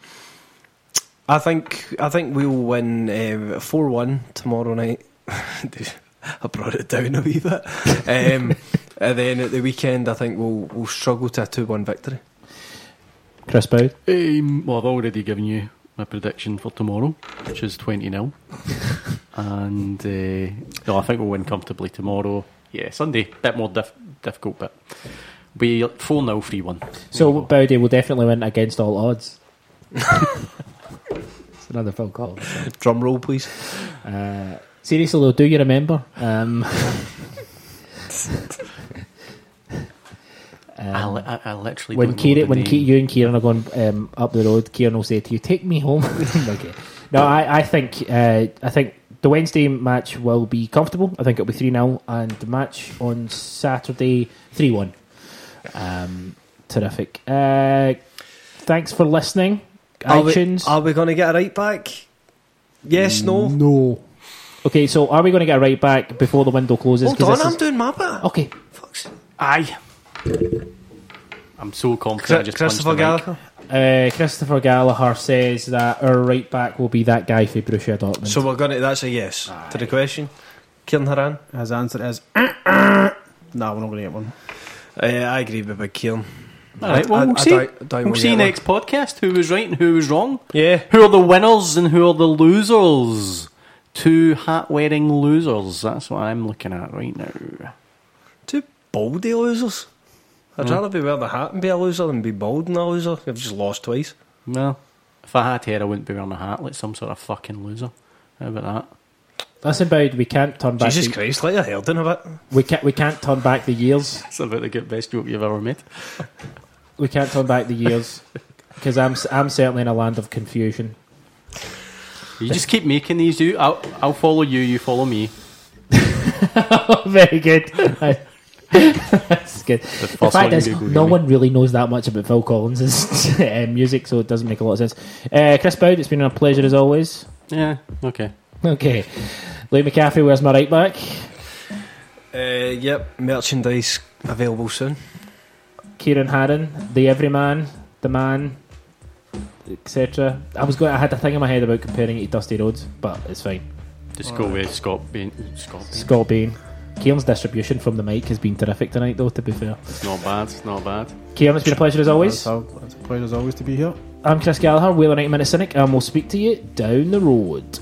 Speaker 3: I think I think we'll win four one tomorrow night. I brought it down a wee bit, um, and then at the weekend I think we'll we'll struggle to a two one victory.
Speaker 1: Chris Boud.
Speaker 2: Um, well, I've already given you my prediction for tomorrow, which is 20 0. and uh, no, I think we'll win comfortably tomorrow. Yeah, Sunday, bit more dif- difficult, but we 4 0 3 1.
Speaker 1: So Bowdy will definitely win against all odds. it's another phone call.
Speaker 3: Drum roll, please.
Speaker 1: Uh, seriously though, do you remember? Um,
Speaker 2: I, li- I, I literally
Speaker 1: when
Speaker 2: don't know
Speaker 1: Ciaran,
Speaker 2: the
Speaker 1: when
Speaker 2: name.
Speaker 1: Ke- you and Ciaran are going um, up the road, Ciaran will say to you, "Take me home." okay. No, I, I think uh, I think the Wednesday match will be comfortable. I think it'll be three 0 and the match on Saturday three one. Um, terrific. Uh, thanks for listening.
Speaker 3: Are we, are we going to get a right back? Yes, no.
Speaker 1: No. Okay, so are we going to get a right back before the window closes?
Speaker 3: Hold
Speaker 1: 'Cause
Speaker 3: on, I'm
Speaker 1: is-
Speaker 3: doing my bit.
Speaker 1: Okay.
Speaker 3: Fuck's
Speaker 2: Aye. I'm so confident. I just punched
Speaker 3: Christopher
Speaker 2: the mic.
Speaker 3: Gallagher.
Speaker 1: Uh, Christopher Gallagher says that our right back will be that guy for Borussia Dortmund.
Speaker 3: So we're going to. That's a yes to the question. Ciaran Harran.
Speaker 4: His answer is. no, we're not going to get one.
Speaker 3: Uh, I agree with Big Kieran.
Speaker 2: All right, well,
Speaker 3: I-
Speaker 2: we'll
Speaker 3: I
Speaker 2: see.
Speaker 3: doubt- doubt
Speaker 2: we'll
Speaker 3: we'll
Speaker 2: see
Speaker 3: get
Speaker 2: next podcast who was right and who was wrong.
Speaker 3: Yeah.
Speaker 2: Who are the winners and who are the losers? Two hat wearing losers. That's what I'm looking at right now.
Speaker 3: Two baldy losers. I'd hmm. rather be wearing the hat and be a loser than be bald and a loser. I've just lost twice.
Speaker 2: Well, if I had hair, I wouldn't be wearing a hat like some sort of fucking loser. How about that?
Speaker 1: That's about we can't turn back.
Speaker 3: Jesus
Speaker 1: the,
Speaker 3: Christ, let your hair down a bit.
Speaker 1: we can't we can't turn back the years.
Speaker 2: That's about the good best joke you've ever made.
Speaker 1: We can't turn back the years because I'm I'm certainly in a land of confusion.
Speaker 2: You just keep making these. You, I'll, I'll follow you. You follow me.
Speaker 1: Very good. That's good.
Speaker 2: The
Speaker 1: The fact is,
Speaker 2: Google
Speaker 1: no
Speaker 2: me.
Speaker 1: one really knows that much about Phil Collins' uh, music, so it doesn't make a lot of sense. Uh, Chris Boud, it's been a pleasure as always.
Speaker 2: Yeah. Okay.
Speaker 1: Okay. Lee McCaffrey, where's my right back?
Speaker 3: Uh, yep, merchandise available soon.
Speaker 1: Ciaran Harran, the everyman, the man, etc. I was going. I had a thing in my head about comparing it to Dusty Rhodes, but it's fine.
Speaker 2: Just go with Scott Bain. Scott Bain.
Speaker 1: Scott Bain. Ciaran's distribution from the mic has been terrific tonight, though. To be fair, It's
Speaker 2: Not bad. It's not bad.
Speaker 1: Kieran, it's been a pleasure as always.
Speaker 4: It's a, it's a pleasure as always to be here.
Speaker 1: I'm Chris Gallagher, Whaler 90 Minute Cynic, and we'll speak to you down the road.